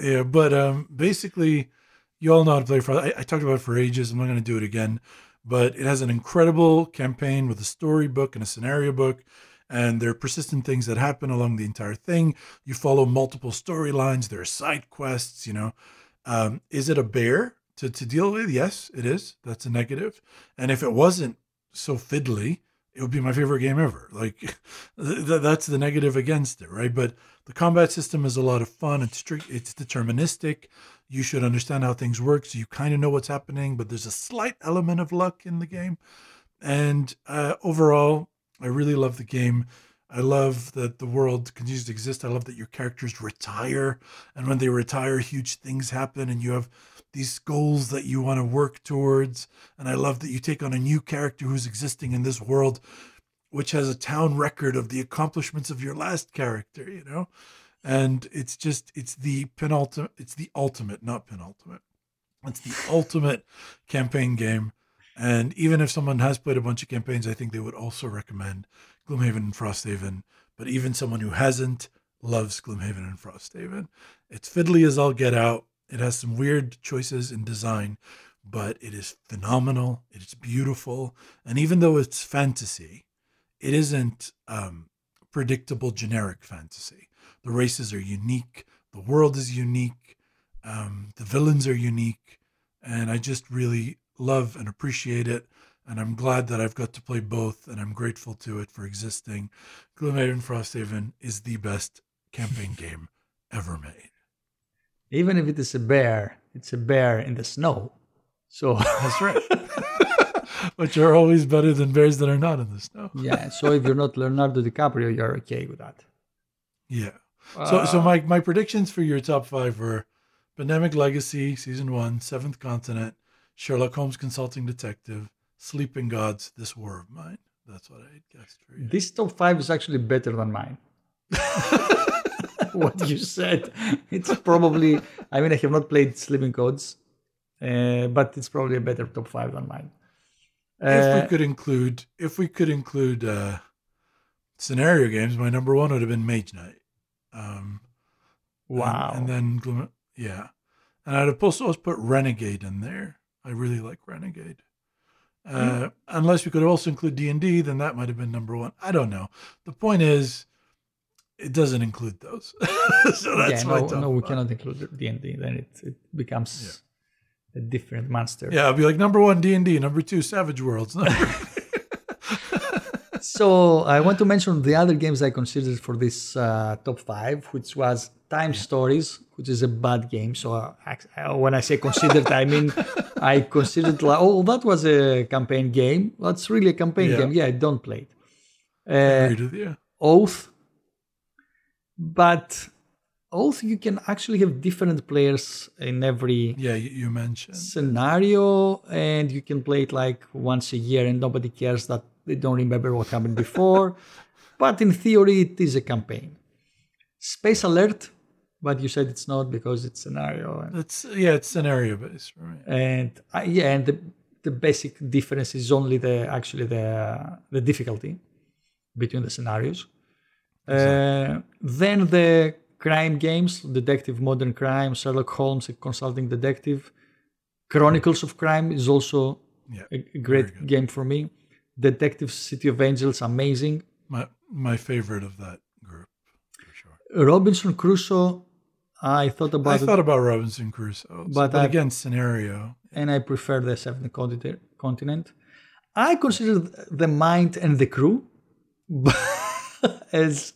yeah, but um, basically, you all know how to play Frost. I, I talked about it for ages. I'm not going to do it again, but it has an incredible campaign with a storybook and a scenario book, and there are persistent things that happen along the entire thing. You follow multiple storylines. There are side quests. You know, um, is it a bear to to deal with? Yes, it is. That's a negative. And if it wasn't so fiddly, it would be my favorite game ever. Like th- th- that's the negative against it, right? But the combat system is a lot of fun. It's. It's deterministic. You should understand how things work, so you kind of know what's happening. But there's a slight element of luck in the game. And uh, overall, I really love the game. I love that the world continues to exist. I love that your characters retire, and when they retire, huge things happen, and you have these goals that you want to work towards. And I love that you take on a new character who's existing in this world, which has a town record of the accomplishments of your last character, you know? And it's just, it's the penultimate, it's the ultimate, not penultimate. It's the ultimate campaign game. And even if someone has played a bunch of campaigns, I think they would also recommend Gloomhaven and Frosthaven. But even someone who hasn't loves Gloomhaven and Frosthaven. It's fiddly as all get out. It has some weird choices in design, but it is phenomenal. It's beautiful. And even though it's fantasy, it isn't um, predictable generic fantasy. The races are unique, the world is unique, um, the villains are unique. And I just really love and appreciate it. And I'm glad that I've got to play both, and I'm grateful to it for existing. Gloomhaven Frosthaven is the best campaign game ever made. Even if it is a bear, it's a bear in the snow. So That's right. but you're always better than bears that are not in the snow. yeah. So if you're not Leonardo DiCaprio, you're okay with that. Yeah. So, so my, my predictions for your top five were Pandemic Legacy, Season One, Seventh Continent, Sherlock Holmes Consulting Detective, Sleeping Gods, This War of Mine. That's what I guessed for you. This top five is actually better than mine. what you said. It's probably, I mean, I have not played Sleeping Gods, uh, but it's probably a better top five than mine. if Uh, we could include, if we could include uh, scenario games, my number one would have been Mage Knight. Um, and- wow. And, then, Gloom- yeah. And I'd have also put Renegade in there. I really like Renegade. Uh, Unless we could also include D and D, then that might have been number one. I don't know. The point is, it doesn't include those. so that's yeah, my no, no, we cannot include D&D. Then it, it becomes a different monster. Yeah, I'll be like number one D and D, number two Savage Worlds. So I want to mention the other games I considered for this uh, top five, which was Time Stories, which is a bad game. So uh, uh, when I say considered, I mean I considered like, oh, that was a campaign game. That's really a campaign Yeah. game. Yeah, I don't play it. Uh. Oath, but also you can actually have different players in every Yeah, you mentioned. scenario and you can play it like once a year and nobody cares that they don't remember what happened before but in theory it is a campaign. Space alert but you said it's not because it's scenario and, It's yeah, it's scenario based, right? and uh, yeah and the, the basic difference is only the actually the the difficulty between the scenarios. Uh, then the crime games detective modern crime sherlock holmes a consulting detective. Chronicles of crime is also Yeah, a great game for me detective city of angels amazing my my favorite of that group for sure. robinson crusoe i thought about I it thought about Robinson Crusoe, But but, I- again, scenario. and I prefer the seventh continent. I consider the mind and the crew as,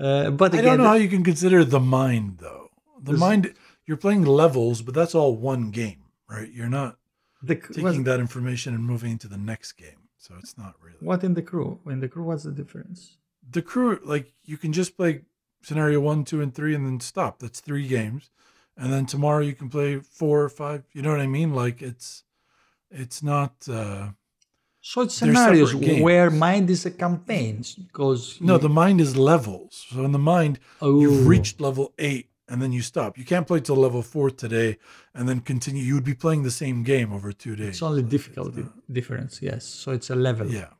uh, but I don't know how you can consider the mind though. The mind, you're playing levels, but that's all one game, right? You're not the, taking that information and moving into the next game, so it's not really. what in the crew? In the crew, what's the difference? The crew, like you can just play scenario one, two, and three, and then stop. That's three games, and then tomorrow you can play four or five. You know what I mean? Like it's, it's not. uh So it's scenarios where mind is a campaign because No, the mind is levels. So in the mind, Oh. you've reached level eight and then you stop. You can't play till level four today and then continue. You would be playing the same game over two days. it's only difficulty difference. Yes, so it's a level. Yeah.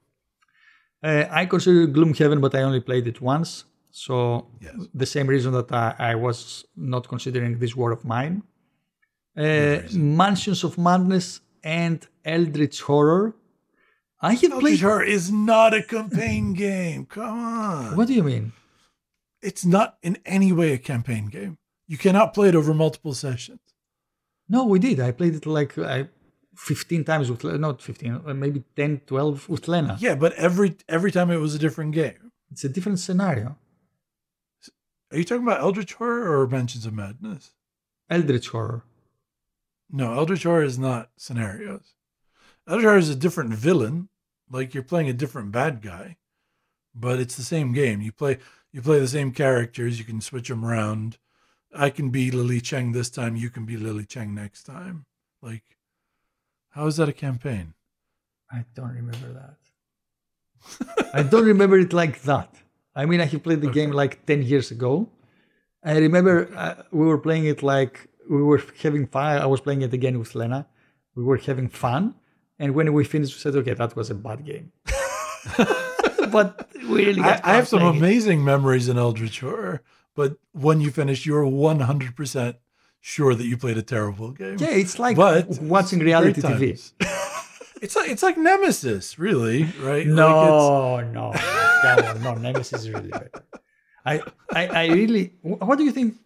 Uh, I consider Gloomhaven, but I only played it once. So Yes. the same reason that I, I was not considering this war of mine. Uh, Mansions of Madness and Eldritch Horror. I have Eldritch played. Horror is not a campaign game. Come on. What do you mean? It's not in any way a campaign game. You cannot play it over multiple sessions. No, we did. I played it like I, 15 times with not 15, uh, maybe 10, 12 with Lena. Yeah, but every every time it was a different game. It's a different scenario. Are you talking about Eldritch Horror or Mansions of Madness? Eldritch Horror. No, Eldritch Horror is not scenarios. Eldritch Horror is a different villain, like you're playing a different bad guy, but it's the same game. You play you play the same characters. You can switch them around. I can be Lily Cheng this time. You can be Lily Cheng next time. Like, how is that a campaign? I don't remember that. I don't remember it like that. I mean, I have played the game like 10 years ago. I remember uh, we were playing it like we were having fun. I was playing it again with Lena. We were having fun. And when we finished, we said, okay, that was a bad game. but we really I, I have some amazing memories in Eldritch Horror, but when you finish, you're 100% sure that you played a terrible game. Yeah, it's like But watching reality TV. it's like it's like Nemesis, really, right? Like No, no, no. Nemesis is really better. I, I, I really. What do you think?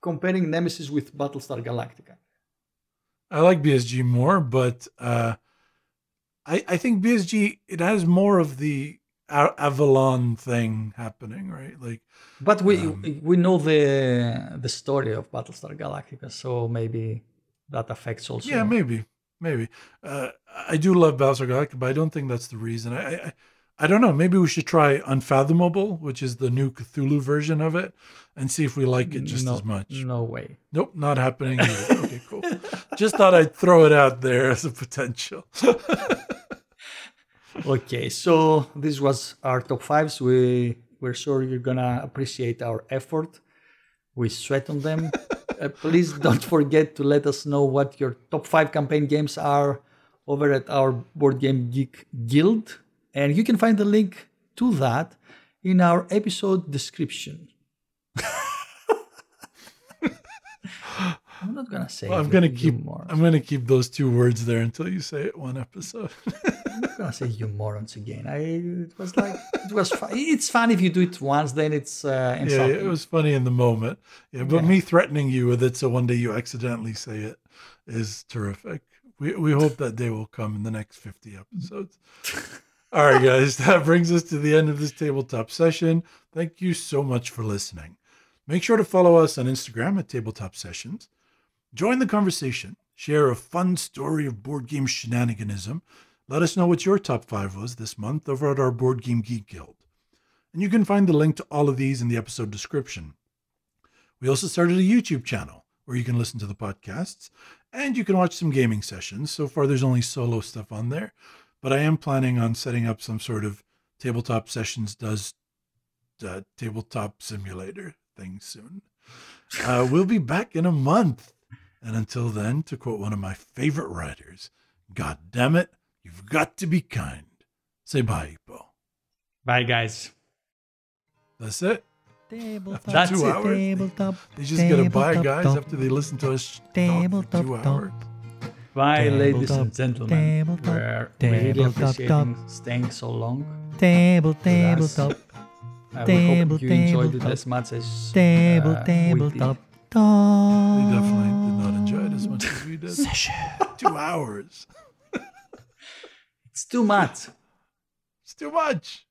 Comparing Nemesis with Battlestar Galactica. I like BSG more, but uh, I I think BSG it has more of the Avalon thing happening, right? Like But we Um, we know the the story of Battlestar Galactica, so maybe that affects also. yeah, maybe, maybe. Uh, I do love Battlestar Galactica, but I don't think that's the reason. I, I I don't know. Maybe we should try Unfathomable, which is the new Cthulhu version of it, and see if we like it just no, as much. No way. Nope, not happening. Okay, cool. Just thought I'd throw it out there as a potential. Okay, so this was our top fives. We we're sure you're gonna appreciate our effort. We sweat on them. uh, please don't forget to let us know what your top five campaign games are over at our Board Game Geek Guild, and you can find the link to that in our episode description. I'm not gonna say. Well, I'm gonna keep. more. I'm gonna keep those two words there until you say it one episode. I'm gonna say you morons again. I it was like it was fun. It's fun if you do it once, then it's uh, yeah, it was funny in the moment. Yeah, but me threatening you with it so one day you accidentally say it is terrific. We we hope that day will come in the next 50 episodes. All right, guys, that brings us to the end of this tabletop session. Thank you so much for listening. Make sure to follow us on Instagram at Tabletop Sessions. Join the conversation. Share a fun story of board game shenaniganism. Let us know what your top five was this month over at our Board Game Geek Guild. And you can find the link to all of these in the episode description. We also started a YouTube channel where you can listen to the podcasts and you can watch some gaming sessions. So far, there's only solo stuff on there, but I am planning on setting up some sort of tabletop sessions does uh, tabletop simulator thing soon. Uh, we'll be back in a month. And until then, to quote one of my favorite writers, God damn it, you've got to be kind. Say bye, Ippo. Bye, guys. That's it. Tabletop, That's two it. hours? tabletop, They just gotta buy guys top, after they listen to us talk for Tabletop two top. hours. Bye, ladies and gentlemen. tabletop, We're really tabletop, appreciating staying so long. Table, us. tabletop, Uh, we Table, hope you enjoyed it tabletop. as much as table, uh, we did. Table tabletop, They top. definitely did not enjoy it as much as we did. two hours. It's too much. It's too much.